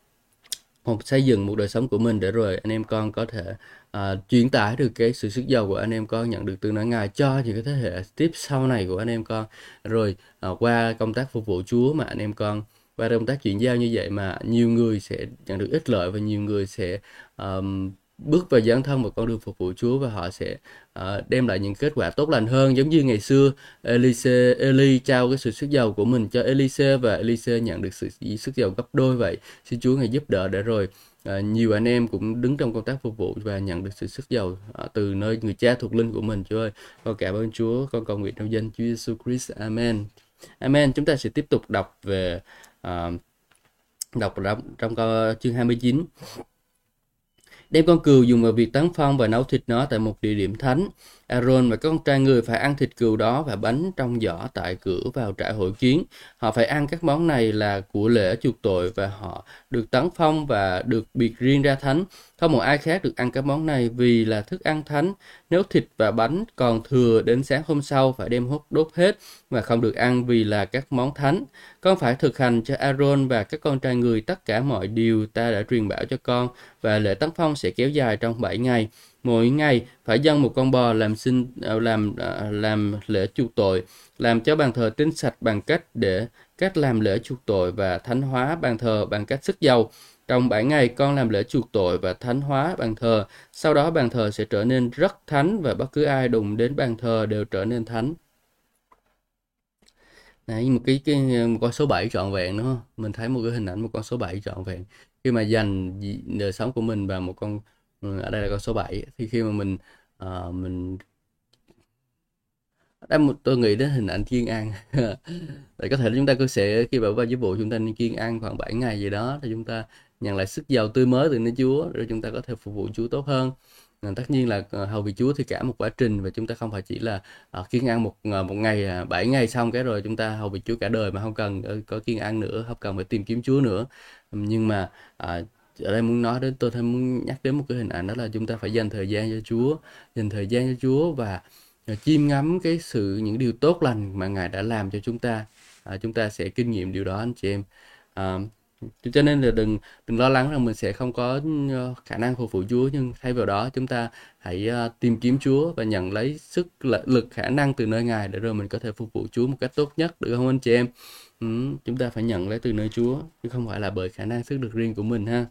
xây dựng một đời sống của mình để rồi anh em con có thể à, truyền tải được cái sự sức giàu của anh em con nhận được từ nơi ngài cho những cái thế hệ tiếp sau này của anh em con. Rồi à, qua công tác phục vụ Chúa mà anh em con qua công tác chuyển giao như vậy mà nhiều người sẽ nhận được ích lợi và nhiều người sẽ um, bước vào dấn thân vào con đường phục vụ Chúa và họ sẽ uh, đem lại những kết quả tốt lành hơn. Giống như ngày xưa Elise Eli trao cái sự sức giàu của mình cho Elise và Elise nhận được sự sức giàu gấp đôi vậy. Xin Chúa ngài giúp đỡ để rồi à, nhiều anh em cũng đứng trong công tác phục vụ và nhận được sự sức giàu à, từ nơi người cha thuộc linh của mình Chúa ơi. Con cảm ơn Chúa con cầu nguyện trong danh Chúa Giêsu Christ. Amen. Amen. Chúng ta sẽ tiếp tục đọc về à, đọc trong, trong chương 29 đem con cừu dùng vào việc tán phong và nấu thịt nó tại một địa điểm thánh. Aaron và các con trai người phải ăn thịt cừu đó và bánh trong giỏ tại cửa vào trại hội kiến. Họ phải ăn các món này là của lễ chuộc tội và họ được tấn phong và được biệt riêng ra thánh. Không một ai khác được ăn các món này vì là thức ăn thánh. Nếu thịt và bánh còn thừa đến sáng hôm sau phải đem hút đốt hết và không được ăn vì là các món thánh. Con phải thực hành cho Aaron và các con trai người tất cả mọi điều ta đã truyền bảo cho con và lễ tấn phong sẽ kéo dài trong 7 ngày mỗi ngày phải dâng một con bò làm xin à, làm à, làm lễ chuộc tội làm cho bàn thờ tinh sạch bằng cách để cách làm lễ chuộc tội và thánh hóa bàn thờ bằng cách sức dầu trong 7 ngày con làm lễ chuộc tội và thánh hóa bàn thờ sau đó bàn thờ sẽ trở nên rất thánh và bất cứ ai đụng đến bàn thờ đều trở nên thánh Đấy, một cái, cái một con số 7 trọn vẹn đúng không? Mình thấy một cái hình ảnh một con số 7 trọn vẹn. Khi mà dành đời sống của mình vào một con ở đây là con số 7 thì khi mà mình uh, mình đây một tôi nghĩ đến hình ảnh kiên ăn để có thể chúng ta cứ sẽ khi bảo vào giúp bộ chúng ta nên kiên ăn khoảng 7 ngày gì đó thì chúng ta nhận lại sức giàu tươi mới từ nơi Chúa rồi chúng ta có thể phục vụ Chúa tốt hơn. Ờ, tất nhiên là ờ, hầu vị Chúa thì cả một quá trình và chúng ta không phải chỉ là uh, kiên ăn một một ngày à, bảy 7 ngày xong cái rồi chúng ta hầu vị Chúa cả đời mà không cần có kiên ăn nữa không cần phải tìm kiếm Chúa nữa. Nhưng mà uh, ở đây muốn nói đến tôi thêm muốn nhắc đến một cái hình ảnh đó là chúng ta phải dành thời gian cho Chúa dành thời gian cho Chúa và à, chiêm ngắm cái sự những điều tốt lành mà Ngài đã làm cho chúng ta. À, chúng ta sẽ kinh nghiệm điều đó anh chị em. À, cho nên là đừng đừng lo lắng rằng mình sẽ không có ờ, khả năng phục vụ Chúa nhưng thay vào đó chúng ta hãy uh, tìm kiếm Chúa và nhận lấy sức lực khả năng từ nơi Ngài để rồi mình có thể phục vụ Chúa một cách tốt nhất được không anh chị em? Ừ, chúng ta phải nhận lấy từ nơi Chúa chứ không phải là bởi khả năng sức lực riêng của mình ha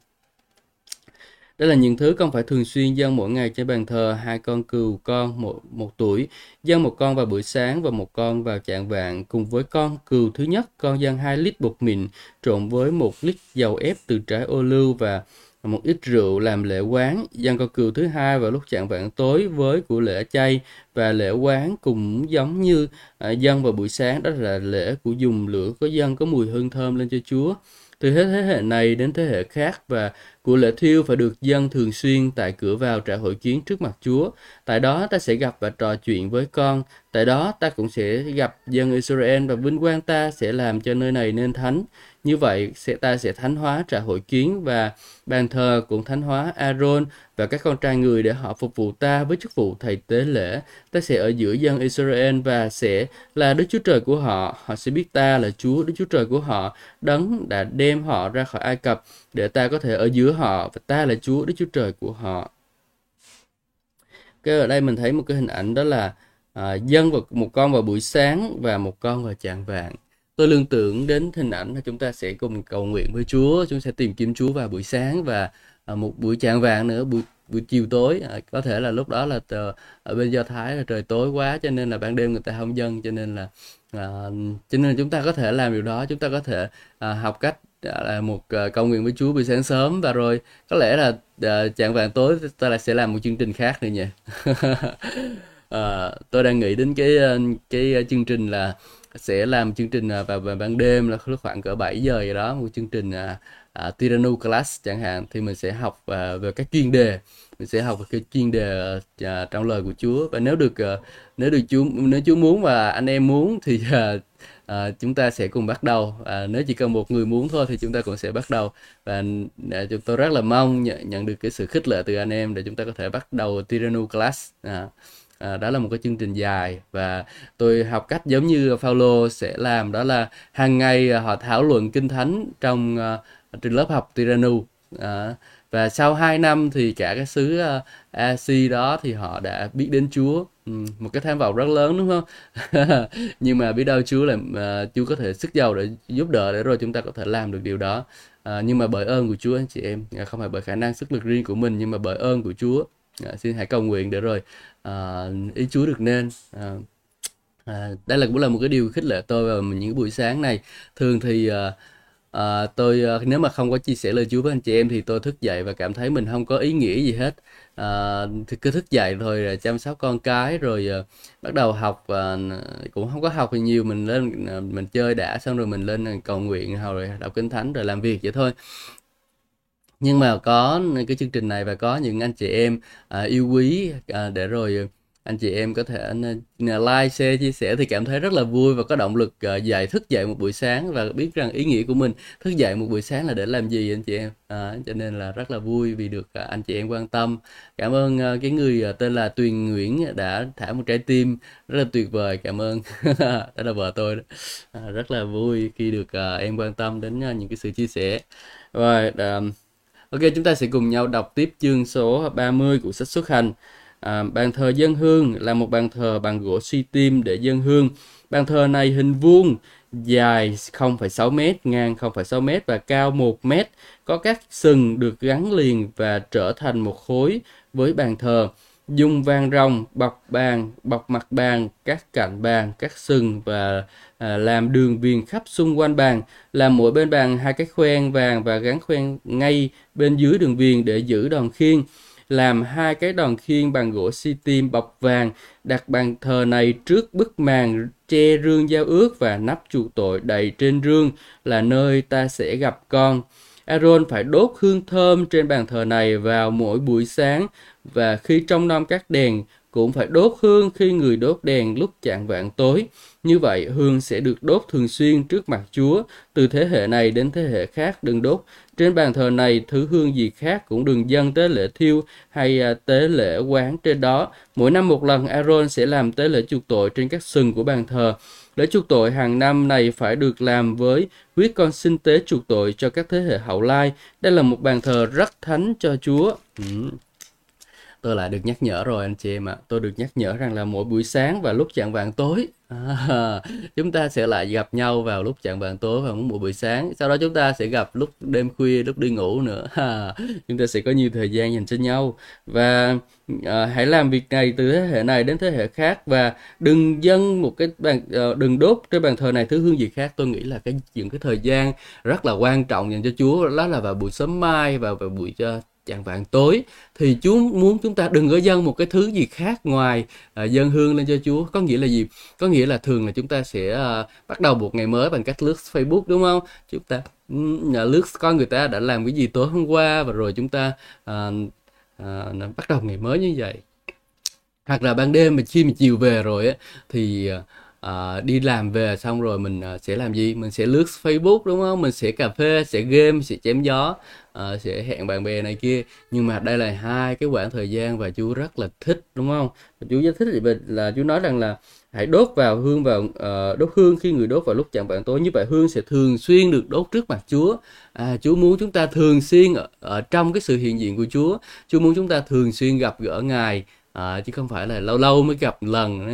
đây là những thứ con phải thường xuyên dâng mỗi ngày trên bàn thờ. Hai con cừu con một, một tuổi dâng một con vào buổi sáng và một con vào trạng vạn cùng với con cừu thứ nhất con dâng 2 lít bột mịn trộn với một lít dầu ép từ trái ô lưu và một ít rượu làm lễ quán. Dân con cừu thứ hai vào lúc trạng vạn tối với của lễ chay và lễ quán cũng giống như à, dân vào buổi sáng. Đó là lễ của dùng lửa có dân có mùi hương thơm lên cho Chúa. Từ hết thế hệ này đến thế hệ khác và của lễ thiêu phải được dâng thường xuyên tại cửa vào trại hội kiến trước mặt Chúa. Tại đó ta sẽ gặp và trò chuyện với con. Tại đó ta cũng sẽ gặp dân Israel và vinh quang ta sẽ làm cho nơi này nên thánh. Như vậy sẽ ta sẽ thánh hóa trại hội kiến và bàn thờ cũng thánh hóa Aaron và các con trai người để họ phục vụ ta với chức vụ thầy tế lễ. Ta sẽ ở giữa dân Israel và sẽ là Đức Chúa Trời của họ. Họ sẽ biết ta là Chúa Đức Chúa Trời của họ, đấng đã đem họ ra khỏi Ai Cập để ta có thể ở giữa họ và ta là Chúa Đức Chúa Trời của họ. Cái ở đây mình thấy một cái hình ảnh đó là à, dân vào một con vào buổi sáng và một con vào chạng vàng tôi lương tưởng đến hình ảnh là chúng ta sẽ cùng cầu nguyện với Chúa chúng sẽ tìm kiếm Chúa vào buổi sáng và à, một buổi chạng vàng nữa buổi buổi chiều tối à, có thể là lúc đó là tờ, ở bên do thái là trời tối quá cho nên là ban đêm người ta không dân cho nên là à, cho nên chúng ta có thể làm điều đó chúng ta có thể à, học cách à, là một ờ, uh, cầu nguyện với Chúa buổi sáng sớm và rồi có lẽ là uh, chạng vàng tối ta lại sẽ làm một chương trình khác nữa nhỉ? Uh, tôi đang nghĩ đến cái cái chương trình là sẽ làm chương trình vào, vào ban đêm là khoảng cỡ 7 giờ gì đó một chương trình à, à, Tiranu class chẳng hạn thì mình sẽ học à, về các chuyên đề. Mình sẽ học về cái chuyên đề à, trong lời của Chúa. Và nếu được à, nếu được Chúa nếu Chúa muốn và anh em muốn thì à, à, chúng ta sẽ cùng bắt đầu. À, nếu chỉ cần một người muốn thôi thì chúng ta cũng sẽ bắt đầu. Và à, chúng tôi rất là mong nhận, nhận được cái sự khích lệ từ anh em để chúng ta có thể bắt đầu Tiranu class. À, à, đó là một cái chương trình dài. Và tôi học cách giống như Paulo sẽ làm đó là hàng ngày à, họ thảo luận kinh thánh trong à, uh, trên lớp học Tiranu à, và sau 2 năm thì cả cái xứ ờ, uh, AC đó thì họ đã biết đến Chúa. Ừ, một cái tham vọng rất lớn đúng không? Nhưng mà biết đâu Chúa là uh, ờ, Chúa có thể sức giàu để giúp đỡ để rồi chúng ta có thể làm được điều đó. Uh, nhưng mà bởi ơn của Chúa anh chị em à, không phải bởi khả năng sức lực riêng của mình nhưng mà bởi ơn của Chúa. Uh, xin hãy cầu nguyện để rồi uh, ý Chúa được nên. Uh, à, đây là cũng là một cái điều khích lệ tôi vào những buổi sáng này. Thường thì uh, à, tôi ờ, nếu mà không có chia sẻ lời Chúa với anh chị em thì tôi thức dậy và cảm thấy mình không có ý nghĩa gì hết. À, thì cứ thức dậy thôi chăm sóc con cái rồi uh, bắt đầu học à, cũng không có học thì nhiều mình lên uh, mình chơi đã xong rồi mình lên cầu nguyện rồi đọc kinh thánh rồi làm việc vậy thôi. Nhưng mà có cái chương trình này và có những anh chị em à, yêu quý à, để rồi anh chị em có thể à, like, share, chia sẻ thì cảm thấy rất là vui và có động lực à, dậy thức dậy một buổi sáng và biết rằng ý nghĩa của mình. Thức dậy một buổi sáng là để làm gì anh chị em? À, cho nên là rất là vui vì được à, anh chị em quan tâm. Cảm ơn cái người tên là Tuyền Nguyễn đã thả một trái tim rất là tuyệt vời. Cảm ơn. Đó là vợ tôi đó. À, rất là vui khi được em quan tâm đến những cái sự chia sẻ. Rồi uh, Ok, chúng ta sẽ cùng nhau đọc tiếp chương số 30 của sách xuất hành. À, bàn thờ dân hương là một bàn thờ bằng gỗ suy tim để dân hương. Bàn thờ này hình vuông, dài 0,6 m, ngang 0,6 m và cao 1 m, có các sừng được gắn liền và trở thành một khối với bàn thờ. Dùng vàng rồng bọc bàn, bọc mặt bàn, các cạnh bàn, các sừng và à, làm đường viền khắp xung quanh bàn, làm mỗi bên bàn hai cái khoen vàng và gắn khoen ngay bên dưới đường viền để giữ đòn khiên làm hai cái đòn khiên bằng gỗ xi tim bọc vàng, đặt bàn thờ này trước bức màn che rương giao ước và nắp chuộc tội đầy trên rương là nơi ta sẽ gặp con. Aaron phải đốt hương thơm trên bàn thờ này vào mỗi buổi sáng và khi trong năm các đèn cũng phải đốt hương khi người đốt đèn lúc chạng vạn tối. Như vậy, hương sẽ được đốt thường xuyên trước mặt Chúa, từ thế hệ này đến thế hệ khác đừng đốt trên bàn thờ này, thứ hương gì khác cũng đừng dâng tế lễ thiêu hay à, tế lễ quán trên đó. Mỗi năm một lần, Aaron sẽ làm tế lễ chuộc tội trên các sừng của bàn thờ. Lễ chuộc tội hàng năm này phải được làm với huyết con sinh tế chuộc tội cho các thế hệ hậu lai. Đây là một bàn thờ rất thánh cho Chúa. Ừ tôi lại được nhắc nhở rồi anh chị em ạ. À. Tôi được nhắc nhở rằng là mỗi buổi sáng và lúc chạng vàng tối à, chúng ta sẽ lại gặp nhau vào lúc chạng vàng tối và mỗi buổi sáng. Sau đó chúng ta sẽ gặp lúc đêm khuya, lúc đi ngủ nữa. À, chúng ta sẽ có nhiều thời gian dành cho nhau và à, hãy làm việc này từ thế hệ này đến thế hệ khác và đừng dâng một cái bàn à, đừng đốt trên bàn thờ này thứ hương gì khác. Tôi nghĩ là cái những cái thời gian rất là quan trọng dành cho Chúa đó là vào buổi sớm mai và vào buổi uh, chạng vạn tối thì Chúa muốn chúng ta đừng có dâng một cái thứ gì khác ngoài à, uh, dâng hương lên cho Chúa. Có nghĩa là gì? Có nghĩa là thường là chúng ta sẽ uh, bắt đầu một ngày mới bằng cách lướt Facebook đúng không? Chúng ta uh, lướt coi người ta đã làm cái gì tối hôm qua và rồi chúng ta uh, uh, bắt đầu ngày mới như vậy. Hoặc là ban đêm mà khi mà chiều về rồi á thì uh, uh, đi làm về xong rồi mình uh, sẽ làm gì? Mình sẽ lướt Facebook đúng không? Mình sẽ cà phê sẽ game sẽ chém gió uh, sẽ hẹn bạn bè này kia. Nhưng mà đây là hai cái khoảng thời gian và chú rất là thích đúng không? Chú rất thích thì là chú nói rằng là hãy đốt vào hương vào uh, đốt hương. Khi người đốt vào lúc chạm bạn tối như vậy hương sẽ thường xuyên được đốt trước mặt Chúa. À, Chúa muốn chúng ta thường xuyên ở, ở trong cái sự hiện diện của Chúa. Chúa muốn chúng ta thường xuyên gặp gỡ Ngài à, chứ không phải là lâu lâu mới gặp lần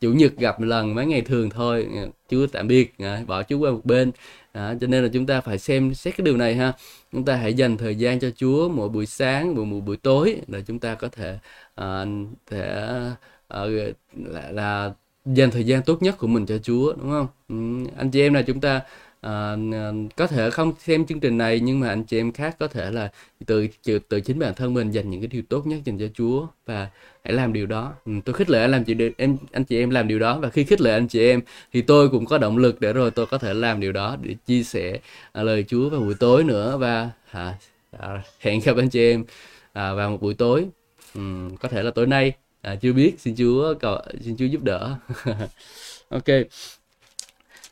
chủ nhật gặp một lần mấy ngày thường thôi chú tạm biệt à, bỏ chú qua một bên. À, cho nên là chúng ta phải xem xét cái điều này ha. Chúng ta hãy dành thời gian cho Chúa mỗi buổi sáng mỗi, buổi, buổi tối để chúng ta có thể à, thể à, là, là dành thời gian tốt nhất của mình cho Chúa đúng không? Ừ, anh chị em là chúng ta à, có thể không xem chương trình này nhưng mà anh chị em khác có thể là từ từ chính bản thân mình dành những cái điều tốt nhất dành cho Chúa và hãy làm điều đó. Ừ, tôi khích lệ anh làm chị em anh chị em làm điều đó. Và khi khích lệ anh chị em thì tôi cũng có động lực để rồi tôi có thể làm điều đó để chia sẻ à, lời Chúa vào buổi tối nữa. Và à, à, hẹn gặp anh chị em à, vào một buổi tối. Ừ, có thể là tối nay. À, chưa biết. Xin Chúa cầu xin Chúa giúp đỡ. Ok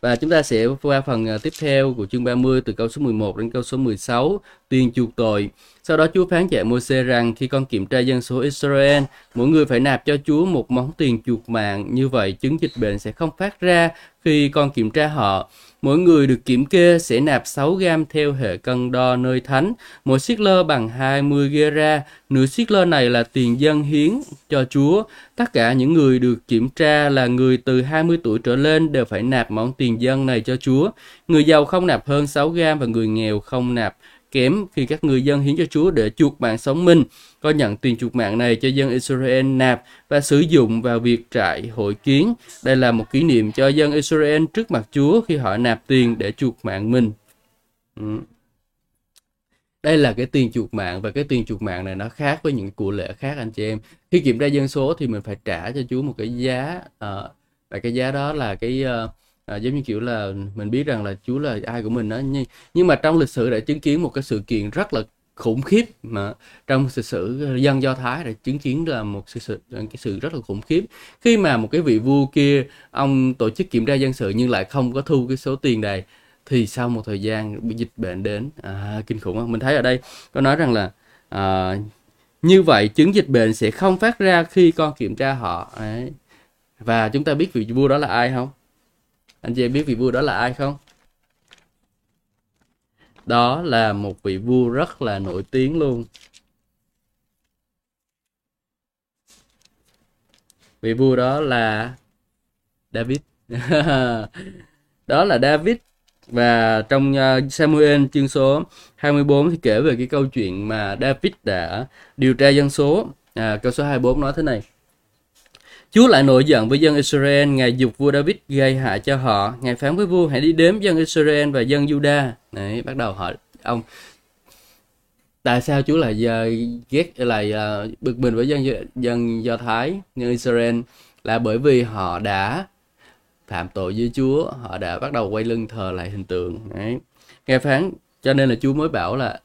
và chúng ta sẽ qua phần à, tiếp theo của chương 30 từ câu số 11 đến câu số 16, tiền chuộc tội. Sau đó Chúa phán dạy Môi-se rằng khi con kiểm tra dân số Israel, mỗi người phải nạp cho Chúa một món tiền chuộc mạng. Như vậy, chứng dịch bệnh sẽ không phát ra khi con kiểm tra họ. Mỗi người được kiểm kê sẽ nạp 6 gam theo hệ cân đo nơi thánh. Mỗi siết lơ bằng 20 gera. Nửa siết lơ này là tiền dân hiến cho Chúa. Tất cả những người được kiểm tra là người từ 20 tuổi trở lên đều phải nạp món tiền dân này cho Chúa. Người giàu không nạp hơn 6 gam và người nghèo không nạp kém khi các người dân hiến cho Chúa để chuộc mạng sống mình. Có nhận tiền chuộc mạng này cho dân Israel nạp và sử dụng vào việc trại hội kiến. Đây là một kỷ niệm cho dân Israel trước mặt Chúa khi họ nạp tiền để chuộc mạng mình. Ừ. Đây là cái tiền chuộc mạng và cái tiền chuộc mạng này nó khác với những của lễ khác anh chị em. Khi kiểm tra dân số thì mình phải trả cho Chúa một cái giá uh, và cái giá đó là cái uh, à, giống như kiểu là mình biết rằng là Chúa là ai của mình đó nhưng, nhưng mà trong lịch sử đã chứng kiến một cái sự kiện rất là khủng khiếp mà trong lịch sử dân do thái đã chứng kiến là một sự, sự cái sự rất là khủng khiếp. Khi mà một cái vị vua kia ông tổ chức kiểm tra dân sự nhưng lại không có thu cái số tiền này thì sau một thời gian bị dịch bệnh đến à, kinh khủng không mình thấy ở đây có nói rằng là à, như vậy chứng dịch bệnh sẽ không phát ra khi con kiểm tra họ Đấy. và chúng ta biết vị vua đó là ai không? Anh chị em biết vị vua đó là ai không? Đó là một vị vua rất là nổi tiếng luôn. Vị vua đó là David. Đó là David. Và trong à, Samuel chương số 24 thì kể về cái câu chuyện mà David đã điều tra dân số. À, câu số 24 nói thế này. Chúa lại nổi giận với dân Israel, Ngài dục vua David gây hại cho họ. Ngài phán với vua hãy đi đếm dân Israel và dân Juda. Đấy, bắt đầu hỏi ông tại sao Chúa lại giờ ghét lại uh, bực mình với dân dân Do Thái, dân Israel là bởi vì họ đã phạm tội với Chúa, họ đã bắt đầu quay lưng thờ lại hình tượng. Đấy. Ngài phán cho nên là Chúa mới bảo là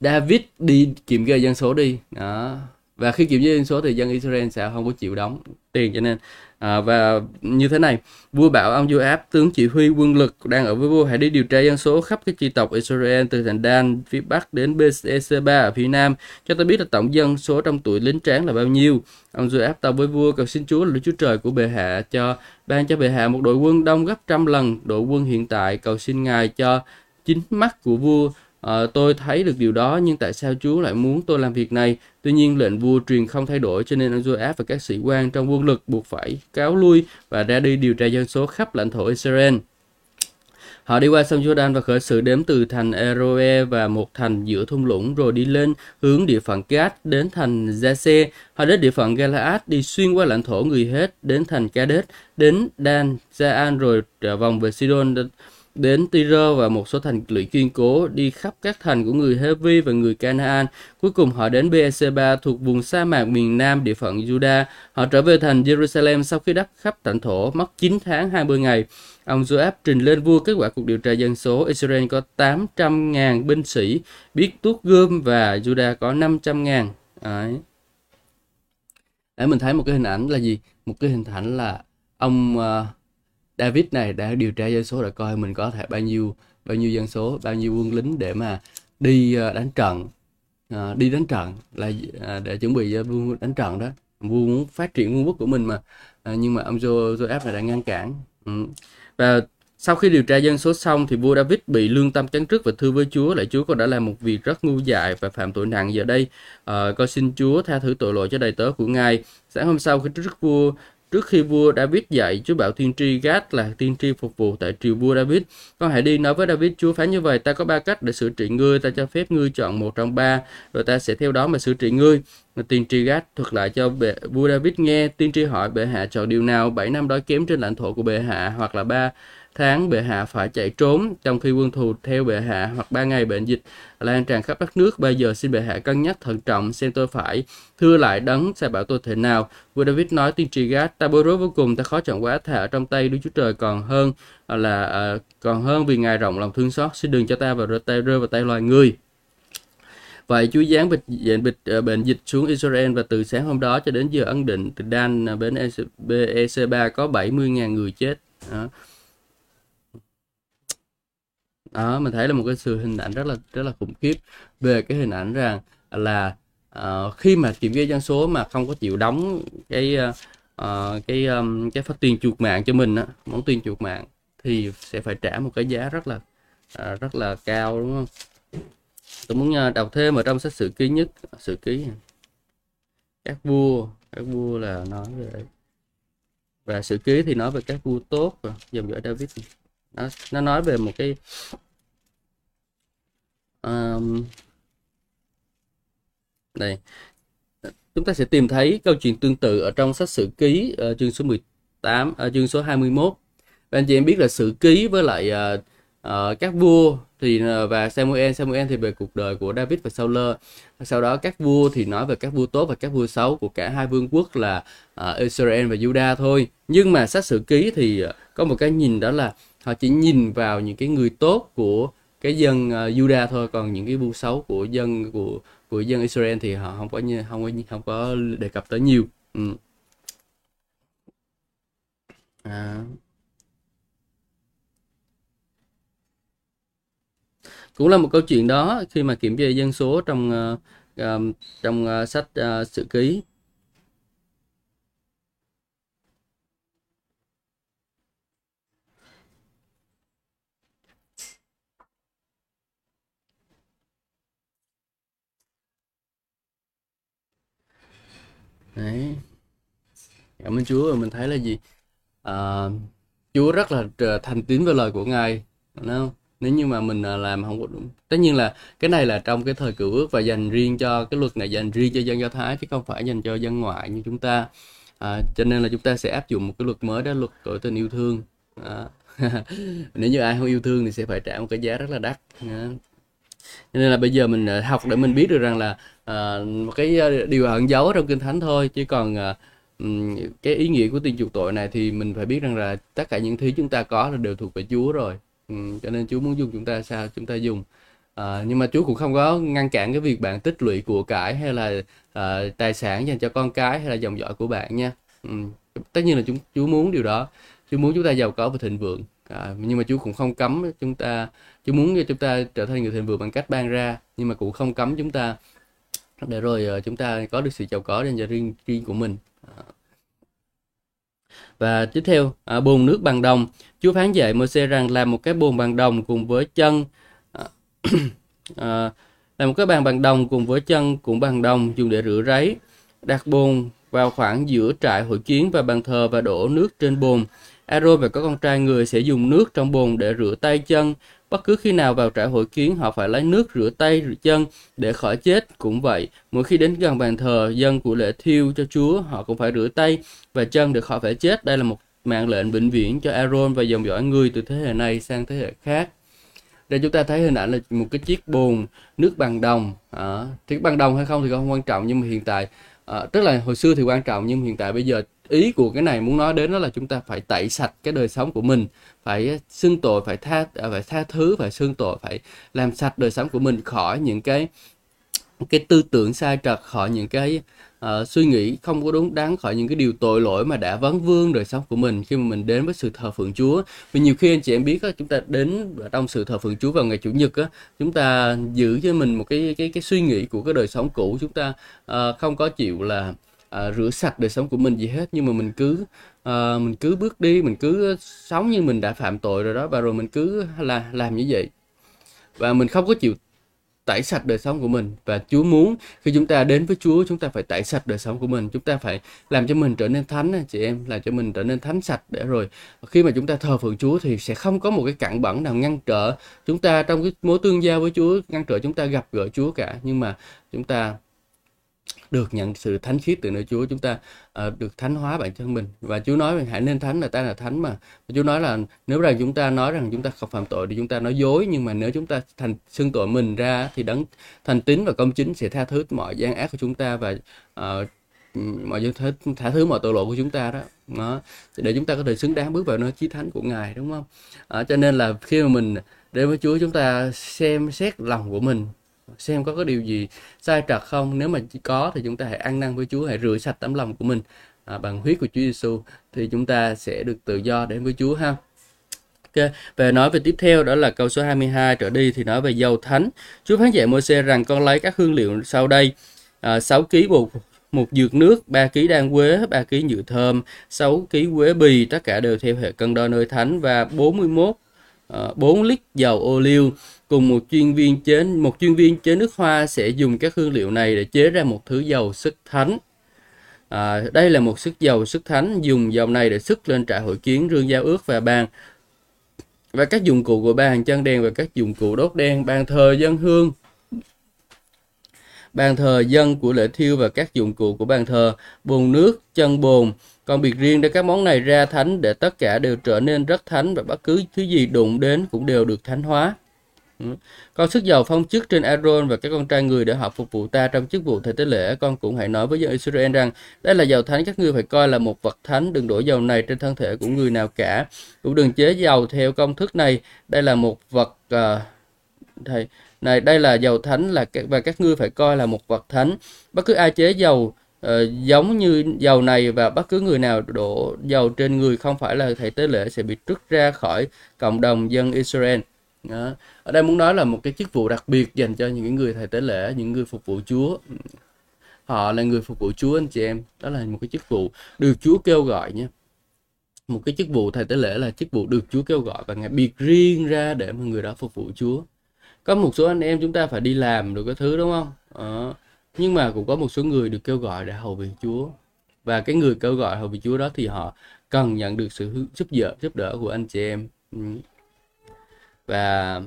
David đi kiểm kê dân số đi. Đó và khi kiểm chế dân số thì dân Israel sẽ không có chịu đóng tiền cho nên à, và như thế này vua bảo ông Joab tướng chỉ huy quân lực đang ở với vua hãy đi điều tra dân số khắp các chi tộc Israel từ thành Dan phía bắc đến Beersheba ở phía nam cho ta biết là tổng dân số trong tuổi lính tráng là bao nhiêu. Ông Joab tàu với vua cầu xin Chúa là Đức Chúa Trời của bệ hạ cho ban cho bệ hạ một đội quân đông gấp trăm lần. Đội quân hiện tại cầu xin ngài cho chính mắt của vua À, tôi thấy được điều đó nhưng tại sao Chúa lại muốn tôi làm việc này? Tuy nhiên lệnh vua truyền không thay đổi cho nên ông Joab và các sĩ quan trong quân lực buộc phải cáo lui và ra đi điều tra dân số khắp lãnh thổ Israel. Họ đi qua sông Jordan và khởi sự đếm từ thành Eroe và một thành giữa thung lũng rồi đi lên hướng địa phận Gad đến thành Jase. Họ đến địa phận Galaad đi xuyên qua lãnh thổ người hết đến thành Kadesh đến Dan, Jaan rồi trở vòng về Sidon đến Tyre và một số thành lũy kiên cố, đi khắp các thành của người Hevi và người Canaan. Cuối cùng họ đến Beersheba thuộc vùng sa mạc miền nam địa phận Juda. Họ trở về thành Jerusalem sau khi đắp khắp lãnh thổ, mất 9 tháng 20 ngày. Ông Joab trình lên vua kết quả cuộc điều tra dân số. Israel có 800.000 binh sĩ biết tuốt gươm và Juda có 500.000. Đấy. Đấy mình thấy một cái hình ảnh là gì? Một cái hình ảnh là ông uh, David này đã điều tra dân số để coi mình có thể bao nhiêu bao nhiêu dân số bao nhiêu quân lính để mà đi ờ, đánh trận. À, đi đánh trận là à, để chuẩn bị cho vua đánh trận đó. Vua muốn phát triển vương quốc của mình mà. À, nhưng mà ông Jo Joab này đã ngăn cản. Ừ. và sau khi điều tra dân số xong thì vua David bị lương tâm cắn trước và thưa với Chúa lại Chúa con đã làm một việc rất ngu dại và phạm tội nặng giờ đây. Uh, con xin Chúa tha thứ tội lỗi cho đầy tớ của ngài. Sáng hôm sau khi trước vua Trước khi vua David dạy, Chúa bảo tiên tri Gad là tiên tri phục vụ tại triều vua David. Con hãy đi nói với David, Chúa phán như vậy, ta có ba cách để xử trị ngươi, ta cho phép ngươi chọn một trong ba, rồi ta sẽ theo đó mà xử trị ngươi. Tiên tri Gad thuật lại cho bệ, vua David nghe, tiên tri hỏi bệ hạ chọn điều nào, bảy năm đói kém trên lãnh thổ của bệ hạ, hoặc là ba tháng bệ hạ phải chạy trốn trong khi quân thù theo bệ hạ hoặc ba ngày bệnh dịch. Lan tràn khắp đất nước bây giờ xin bệ hạ cân nhắc thận trọng xem tôi phải thưa lại đấng sẽ bảo tôi thế nào. Vua david nói tiên tri gát ta bối rối vô cùng ta khó chọn quá thả trong tay đức chúa trời còn hơn à, là uh, còn hơn vì ngài rộng lòng thương xót. Xin đừng cho ta vào rơi tay rơi vào tay loài người. Vậy Chúa giáng bệnh, bệnh, bệnh, à, bệnh dịch xuống Israel và từ sáng hôm đó cho đến giờ ấn định từ Dan đến EC3 có 70.000 người chết. Đó đó mình thấy là một cái sự hình ảnh rất là rất là khủng khiếp về cái hình ảnh rằng là uh, khi mà kiểm kê dân số mà không có chịu đóng cái uh, cái um, cái phát tiền chuột mạng cho mình á món tiền chuột mạng thì sẽ phải trả một cái giá rất là uh, rất là cao đúng không? Tôi muốn uh, đọc thêm ở trong sách sử ký nhất sử ký các vua các vua là nói về và sử ký thì nói về các vua tốt dòng dõi David nó, nó nói về một cái um, đây. Chúng ta sẽ tìm thấy câu chuyện tương tự ở trong sách sử ký uh, chương số 18 uh, ờ, chương số 21 và anh chị em biết là sử ký với lại uh, uh, các vua thì uh, và Samuel. Samuel thì về cuộc đời của David và Saul sau đó các vua thì nói về các vua tốt và các vua xấu của cả hai vương quốc là uh, Israel và Judah thôi. Nhưng mà sách sử ký thì uh, có một cái nhìn đó là họ chỉ nhìn vào những cái người tốt của cái dân uh, thôi còn những cái vua xấu của dân của của dân Israel thì họ không có như không có không có đề cập tới nhiều ừ. à. cũng là một câu chuyện đó khi mà kiểm kê dân số trong uh, um, trong uh, sách uh, sử ký đấy. Cảm ơn Chúa và mình thấy là gì? À, Chúa rất là thành tín với lời của Ngài đúng không? Nếu như mà mình à, làm không có đúng tất nhiên là cái này là trong cái thời cựu ước và dành riêng cho cái luật này dành riêng cho dân do thái chứ không phải dành cho dân ngoại như chúng ta. À, cho nên là chúng ta sẽ áp dụng một cái luật mới đó luật tội tình yêu thương. À. nếu như ai không yêu thương thì sẽ phải trả một cái giá rất là đắt. À nên là bây giờ mình à, học để mình biết được rằng là một cái ờ, điều ẩn giấu trong kinh thánh thôi chứ còn uh, cái ý nghĩa của tiền chuộc tội này thì mình phải biết rằng là tất cả những thứ chúng ta có là đều thuộc về Chúa rồi ừ, cho nên Chúa muốn dùng chúng ta sao chúng ta dùng À, nhưng mà Chúa cũng không có ngăn cản cái việc bạn tích lũy của cải hay là à, tài sản dành cho con cái hay là dòng dõi của bạn nha. Ừ. Tất nhiên là chúng Chúa muốn điều đó. Chúa muốn chúng ta giàu có và thịnh vượng. À, nhưng mà Chúa cũng không cấm chúng ta. Chúa muốn cho chúng ta trở thành người thịnh vượng bằng cách ban ra, nhưng mà cũng không cấm chúng ta để rồi ờ, chúng ta có được sự giàu có dành cho riêng riêng của mình. Ờ. Và tiếp theo, à, bồn nước bằng đồng. Chúa phán dạy Môi-se rằng làm một cái bồn bằng đồng cùng với chân à, làm một cái bàn bằng đồng cùng với chân cũng bằng đồng dùng để rửa ráy đặt bồn vào khoảng giữa trại hội kiến và bàn thờ và đổ nước trên bồn Aaron và các con trai người sẽ dùng nước trong bồn để rửa tay chân bất cứ khi nào vào trại hội kiến họ phải lấy nước rửa tay rửa chân để khỏi chết. Cũng vậy mỗi khi đến gần bàn thờ dân của lễ thiêu cho chúa họ cũng phải rửa tay và chân để khỏi phải chết. Đây là một mạng lệnh vĩnh viễn cho Aaron và dòng dõi người từ thế hệ này sang thế hệ khác. Đây chúng ta thấy hình ảnh là một cái chiếc bồn nước bằng đồng. À, thì bằng đồng hay không thì không quan trọng nhưng mà hiện tại à, tức là hồi xưa thì quan trọng nhưng hiện tại bây giờ ý của cái này muốn nói đến đó là chúng ta phải tẩy sạch cái đời sống của mình phải xưng tội phải tha à, phải tha thứ phải xưng tội phải làm sạch đời sống của mình khỏi những cái cái tư tưởng sai trật khỏi những cái uh, suy nghĩ không có đúng đắn khỏi những cái điều tội lỗi mà đã vấn vương đời sống của mình khi mà mình đến với sự thờ phượng Chúa. Vì nhiều khi anh chị em biết á, chúng ta đến trong sự thờ phượng Chúa vào ngày chủ nhật á, chúng ta giữ cho mình một cái cái cái suy nghĩ của cái đời sống cũ chúng ta uh, không có chịu là uh, rửa sạch đời sống của mình gì hết. Nhưng mà mình cứ uh, mình cứ bước đi mình cứ sống như mình đã phạm tội rồi đó và rồi mình cứ là làm như vậy. Và mình không có chịu tẩy sạch đời sống của mình. Và Chúa muốn khi chúng ta đến với Chúa chúng ta phải tẩy sạch đời sống của mình. Chúng ta phải làm cho mình trở nên thánh chị em làm cho mình trở nên thánh sạch để rồi khi mà chúng ta thờ phượng Chúa thì sẽ không có một cái cặn bẩn nào ngăn trở chúng ta trong cái mối tương giao với Chúa ngăn trở chúng ta gặp gỡ Chúa cả. Nhưng mà chúng ta được nhận sự thánh khiết từ nơi Chúa. Chúng ta uh, được thánh hóa bản thân mình. Và Chúa nói rằng hãy nên thánh là ta là thánh mà. Chúa nói là nếu rằng chúng ta nói rằng chúng ta không phạm tội thì chúng ta nói dối. Nhưng mà nếu chúng ta thành xưng tội mình ra thì đấng thành tín và công chính sẽ tha thứ mọi gian ác của chúng ta và uh, mọi dân thế thả thứ mọi tội lỗi của chúng ta đó. Đó. Để chúng ta có thể xứng đáng bước vào nơi chí thánh của ngài đúng không? À, cho nên là khi mà mình đến với Chúa chúng ta xem xét lòng của mình xem có cái điều gì sai trật không nếu mà có thì chúng ta hãy ăn năn với Chúa hãy rửa sạch tấm lòng của mình à, bằng huyết của Chúa Giêsu thì chúng ta sẽ được tự do đến với Chúa ha Ok, về nói về tiếp theo đó là câu số 22 trở đi thì nói về dầu thánh. Chúa phán dạy Môi-se rằng con lấy các hương liệu sau đây à, 6 kg bột một dược nước, 3 kg đan quế, 3 kg nhựa thơm, 6 kg quế bì, tất cả đều theo hệ cân đo nơi thánh và 41 Ờ, 4 lít dầu ô liu cùng một chuyên viên chế một chuyên viên chế nước hoa sẽ dùng các hương liệu này để chế ra một thứ dầu sức thánh. À, đây là một sức dầu sức thánh dùng dầu này để sức lên trại hội kiến rương giao ước và bàn và các dụng cụ của bàn chân đèn và các dụng cụ đốt đen bàn thờ dân hương bàn thờ dân của lễ thiêu và các dụng cụ của bàn thờ bồn nước chân bồn còn biệt riêng để các món này ra thánh để tất cả đều trở nên rất thánh và bất cứ thứ gì đụng đến cũng đều được thánh hóa ừ. Con sức dầu phong chức trên Aaron và các con trai người để họ phục vụ ta trong chức vụ thầy tế lễ. Con cũng hãy nói với dân Israel rằng đây là dầu thánh các ngươi phải coi là một vật thánh. Đừng đổ dầu này trên thân thể của người nào cả. Cũng đừng chế dầu theo công thức này. Đây là một vật uh, thầy này đây là dầu thánh là và các ngươi phải coi là một vật thánh. Bất cứ ai chế dầu uh, giống như dầu này và bất cứ người nào đổ dầu trên người không phải là thầy tế lễ sẽ bị trút ra khỏi cộng đồng dân Israel. Đó. Ở đây muốn nói là một cái chức vụ đặc biệt dành cho những người thầy tế lễ, những người phục vụ Chúa. Họ là người phục vụ Chúa anh chị em. Đó là một cái chức vụ được Chúa kêu gọi nhé. Một cái chức vụ thầy tế lễ là chức vụ được Chúa kêu gọi và ngài biệt riêng ra để mà người đó phục vụ Chúa. Có một số anh em chúng ta phải đi làm được cái thứ đúng không? Đó. Nhưng mà cũng có một số người được kêu gọi để hầu việc Chúa. Và cái người kêu gọi hầu việc Chúa đó thì họ cần nhận được sự giúp đỡ giúp đỡ của anh chị em ừ. và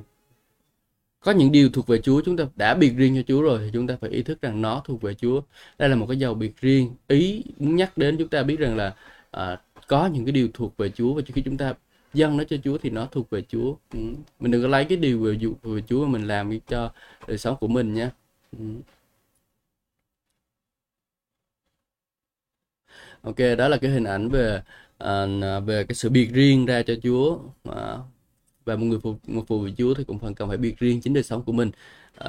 có những điều thuộc về Chúa chúng ta đã biệt riêng cho Chúa rồi thì chúng ta phải ý thức rằng nó thuộc về Chúa đây là một cái dầu biệt riêng ý muốn nhắc đến chúng ta biết rằng là à, có những cái điều thuộc về Chúa và khi chúng ta dâng nó cho Chúa thì nó thuộc về Chúa ừ. mình đừng có lấy cái điều về, về Chúa mà mình làm cho đời sống của mình nhé ừ. ok đó là cái hình ảnh về uh, về cái sự biệt riêng ra cho Chúa uh, và một người phục một phụ vị Chúa thì cũng phần cần phải biệt riêng chính đời sống của mình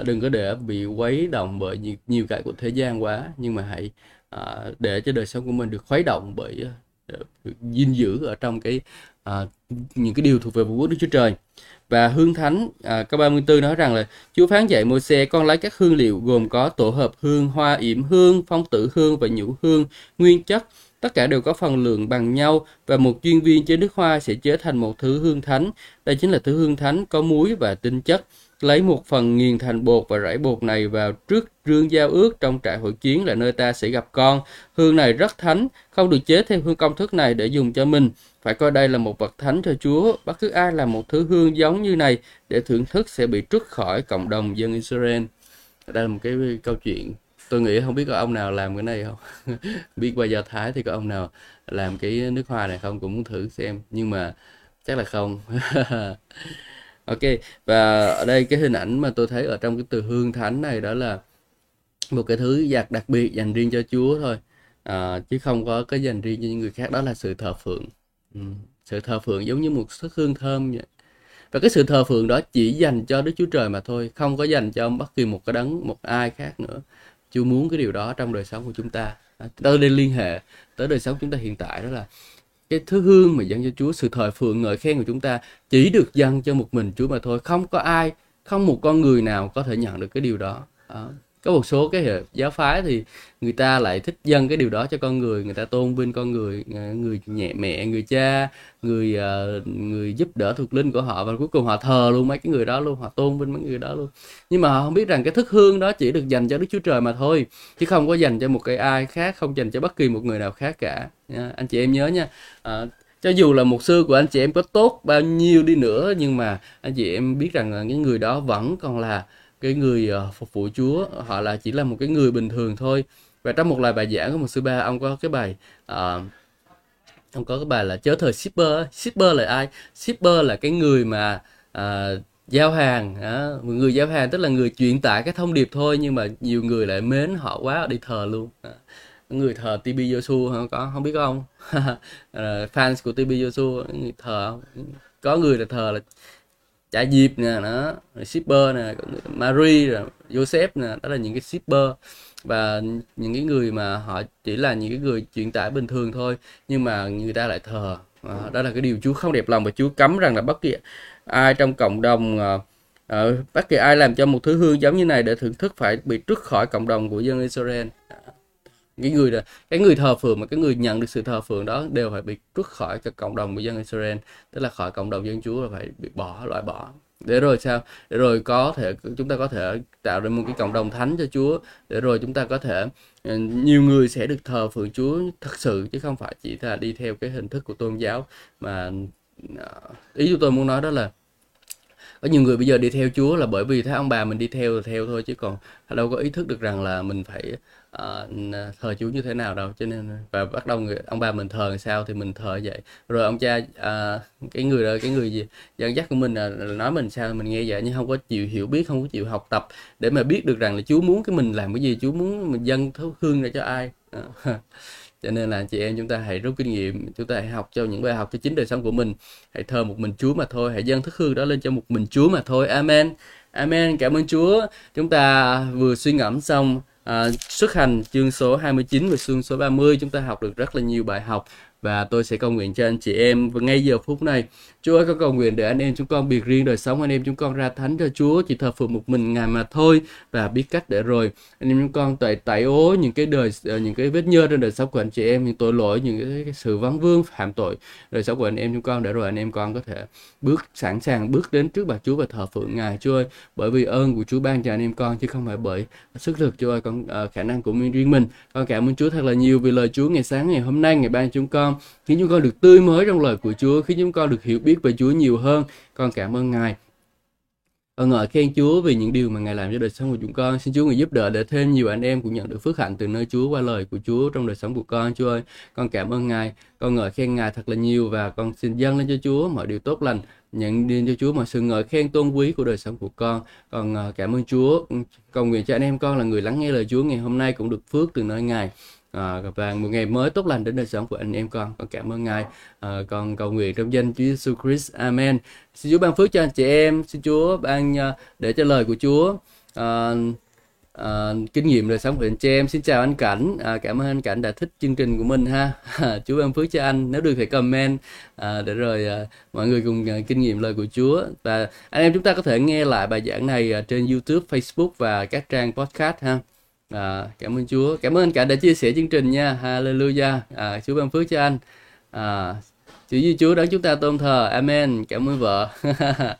uh, đừng có để bị quấy động bởi nhiều, nhiều cái của thế gian quá nhưng mà hãy uh, để cho đời sống của mình được khuấy động bởi dinh dưỡng ở trong cái à, những cái điều thuộc về vũ quốc Đức Chúa Trời và hương thánh à, câu 34 nói rằng là Chúa phán dạy môi xe con lấy các hương liệu gồm có tổ hợp hương, hoa yểm hương, phong tử hương và nhũ hương, nguyên chất tất cả đều có phần lượng bằng nhau và một chuyên viên chế nước hoa sẽ chế thành một thứ hương thánh. Đây chính là thứ hương thánh có muối và tinh chất. Lấy một phần nghiền thành bột và rải bột này vào trước rương giao ước trong trại hội chiến là nơi ta sẽ gặp con. Hương này rất thánh, không được chế theo hương công thức này để dùng cho mình. Phải coi đây là một vật thánh cho Chúa. Bất cứ ai làm một thứ hương giống như này để thưởng thức sẽ bị trút khỏi cộng đồng dân Israel. Đây là một cái câu chuyện tôi nghĩ không biết có ông nào làm cái này không biết qua do thái thì có ông nào làm cái nước hoa này không cũng muốn thử xem nhưng mà chắc là không ok và ở đây cái hình ảnh mà tôi thấy ở trong cái từ hương thánh này đó là một cái thứ giặc đặc biệt dành riêng cho chúa thôi. À, chứ không có cái dành riêng cho những người khác đó là sự thờ phượng. Ừ. sự thờ phượng giống như một sức hương thơm vậy. Và cái sự thờ phượng đó chỉ dành cho Đức Chúa Trời mà thôi không có dành cho bất kỳ một cái đấng một ai khác nữa. Chúa muốn cái điều đó trong đời sống của chúng ta. À, tới đây liên hệ tới đời sống chúng ta hiện tại đó là cái thứ hương mà dâng cho Chúa sự thời phượng ngợi khen của chúng ta chỉ được dâng cho một mình Chúa mà thôi. Không có ai không một con người nào có thể nhận được cái điều đó, đó có một số cái giáo phái thì người ta lại thích dâng cái điều đó cho con người người ta tôn vinh con người à, người nhẹ mẹ người cha người à, người giúp đỡ thuộc linh của họ và cuối cùng họ thờ luôn mấy cái người đó luôn họ tôn vinh mấy người đó luôn nhưng mà họ không biết rằng cái thức hương đó chỉ được dành cho đức chúa trời mà thôi chứ không có dành cho một cái ai khác không dành cho bất kỳ một người nào khác cả nha. anh chị em nhớ nha à, cho dù là mục sư của anh chị em có tốt bao nhiêu đi nữa nhưng mà anh chị em biết rằng là những người đó vẫn còn là cái người ờ, phục vụ Chúa họ là chỉ là một cái người bình thường thôi. Và trong một lời bài giảng của một sư ba ông có cái bài uh, ông có cái bài là chớ thời shipper shipper là ai? Shipper là cái người mà uh, giao hàng à, người giao hàng tức là người truyền tải cái thông điệp thôi nhưng mà nhiều người lại mến họ quá đi thờ luôn à, người thờ TB Joshua không có không biết không? Fans của TB Joshua người thờ không? Có người là thờ là trả dịp nè nó shipper nè Marie rồi Joseph nè đó là những cái shipper. Và những cái người mà họ chỉ là những cái người truyền tải bình thường thôi nhưng mà người ta lại thờ. À, đó là cái điều Chúa không đẹp lòng và Chúa cấm rằng là bất kỳ ai trong cộng đồng à, bất kỳ ai làm cho một thứ hương giống như này để thưởng thức phải bị trút khỏi cộng đồng của dân Israel cái người là cái người thờ phượng mà cái người nhận được sự thờ phượng đó đều phải bị rút khỏi cái cộng đồng của dân Israel. Tức là khỏi cộng đồng dân Chúa là phải bị bỏ, loại bỏ. Để rồi sao? Để rồi có thể chúng ta có thể tạo ra một cái cộng đồng thánh cho Chúa. Để rồi chúng ta có thể ờ, nhiều người sẽ được thờ phượng Chúa thật sự, chứ không phải chỉ là đi theo cái hình thức của tôn giáo mà ờ, ý của tôi muốn nói đó là có nhiều người bây giờ đi theo Chúa là bởi vì thấy ông bà mình đi theo là theo thôi chứ còn đâu có ý thức được rằng là mình phải uh, thờ Chúa như thế nào đâu. Cho nên và bắt đầu người ông bà mình thờ sao thì mình thờ vậy. Rồi ông cha uh, cái người đó cái người gì dẫn dắt của mình là, nói mình sao mình nghe vậy nhưng không có chịu hiểu biết không có chịu học tập để mà biết được rằng là Chúa muốn cái mình làm cái gì Chúa muốn mình dâng thấu hương ra cho ai. Uh. cho nên là chị em chúng ta hãy rút kinh nghiệm chúng ta hãy học cho những bài học cho chính đời sống của mình. Hãy thờ một mình Chúa mà thôi hãy dâng thức hương đó lên cho một mình Chúa mà thôi. Amen. Amen. Cảm ơn Chúa. Chúng ta vừa suy ngẫm xong à, xuất hành chương số 29 và chương số 30 chúng ta học được rất là nhiều bài học và tôi sẽ cầu nguyện cho anh chị em. Và ngay giờ phút này Chúa ơi con cầu nguyện để anh em chúng con biệt riêng đời sống anh em chúng con ra thánh cho Chúa chỉ thờ phượng một mình ngài mà thôi và biết cách để rồi. Anh em chúng con tẩy tẩy ố những cái đời ờ, những cái vết nhơ trên đời sống của anh chị em những tội lỗi những cái, cái sự vắng vương phạm tội đời sống của anh em chúng con để rồi anh em con có thể bước sẵn sàng bước đến trước bà Chúa và thờ phượng ngài. Chúa ơi bởi vì ơn của Chúa ban cho anh em con chứ không phải bởi sức lực. Chúa ơi con uh, khả năng của mình riêng mình. Con cảm ơn Chúa thật là nhiều vì lời Chúa ngày sáng ngày hôm nay ngày ban chúng con khiến chúng con được tươi mới trong lời của Chúa khiến chúng con được hiểu biết về Chúa nhiều hơn con cảm ơn Ngài con ngợi khen Chúa vì những điều mà Ngài làm cho đời sống của chúng con. Xin Chúa người giúp đỡ để thêm nhiều anh em cũng nhận được phước hạnh từ nơi Chúa qua lời của Chúa trong đời sống của con. Chúa ơi, con cảm ơn Ngài. Con ngợi khen Ngài thật là nhiều và con xin dâng lên cho Chúa mọi điều tốt lành nhận đến cho Chúa mọi sự ngợi khen tôn quý của đời sống của con. Con cảm ơn Chúa. Cầu nguyện cho anh em con là người lắng nghe lời Chúa ngày hôm nay cũng được phước từ nơi Ngài Ờ, à, và một ngày mới tốt lành đến đời sống của anh em con. Con cảm ơn ngài. À, con cầu nguyện trong danh Chúa Jesus Christ. Amen. Xin Chúa ban phước cho anh chị em. Xin Chúa ban uh, để cho lời của Chúa uh, uh, kinh nghiệm đời sống của anh chị em. Xin chào anh Cảnh. À, cảm ơn anh Cảnh đã thích chương trình của mình ha. Chúa ban phước cho anh. Nếu được thì comment. Uh, để rồi uh, mọi người cùng uh, kinh nghiệm lời của Chúa. Và anh em chúng ta có thể nghe lại bài giảng này uh, trên YouTube, Facebook và các trang podcast ha à, cảm ơn Chúa. Cảm ơn anh cả đã chia sẻ chương trình nha. Hallelujah. À, Chúa ban phước cho anh. À, Chúa Giêsu Chúa đấng chúng ta tôn thờ. Amen. Cảm ơn vợ.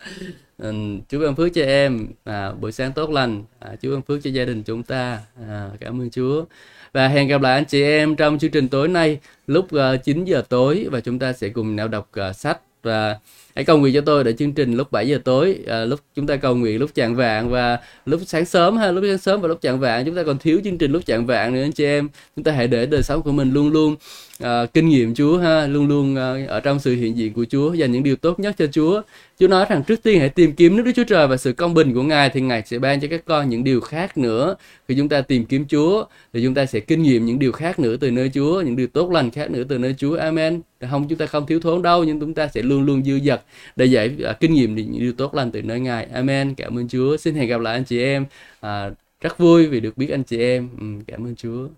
Ừ, Chúa ban phước cho em. À, buổi sáng tốt lành. À, Chúa ban phước cho gia đình chúng ta. À, cảm ơn Chúa. Và hẹn gặp lại anh chị em trong chương trình tối nay lúc à, uh, 9 giờ tối và chúng ta sẽ cùng nhau đọc uh, sách và hãy cầu nguyện cho tôi để chương trình lúc 7 giờ tối à, lúc chúng ta cầu nguyện lúc chạng vạn và lúc sáng sớm ha lúc sáng sớm và lúc chạng vạn chúng ta còn thiếu chương trình lúc chạng vạn nữa anh chị em chúng ta hãy để đời sống của mình luôn luôn à, kinh nghiệm Chúa ha luôn luôn à, ở trong sự hiện diện của Chúa dành những điều tốt nhất cho Chúa Chúa nói rằng trước tiên hãy tìm kiếm nước Đức Chúa Trời và sự công bình của Ngài thì Ngài sẽ ban cho các con những điều khác nữa. Khi chúng ta tìm kiếm Chúa thì chúng ta sẽ kinh nghiệm những điều khác nữa từ nơi Chúa, những điều tốt lành khác nữa từ nơi Chúa. Amen. Không chúng ta không thiếu thốn đâu nhưng chúng ta sẽ luôn luôn dư dật để dạy uh, kinh nghiệm những điều tốt lành từ nơi Ngài. Amen. Cảm ơn Chúa. Xin hẹn gặp lại anh chị em. uh, rất vui vì được biết anh chị em. Ừ, cảm ơn Chúa.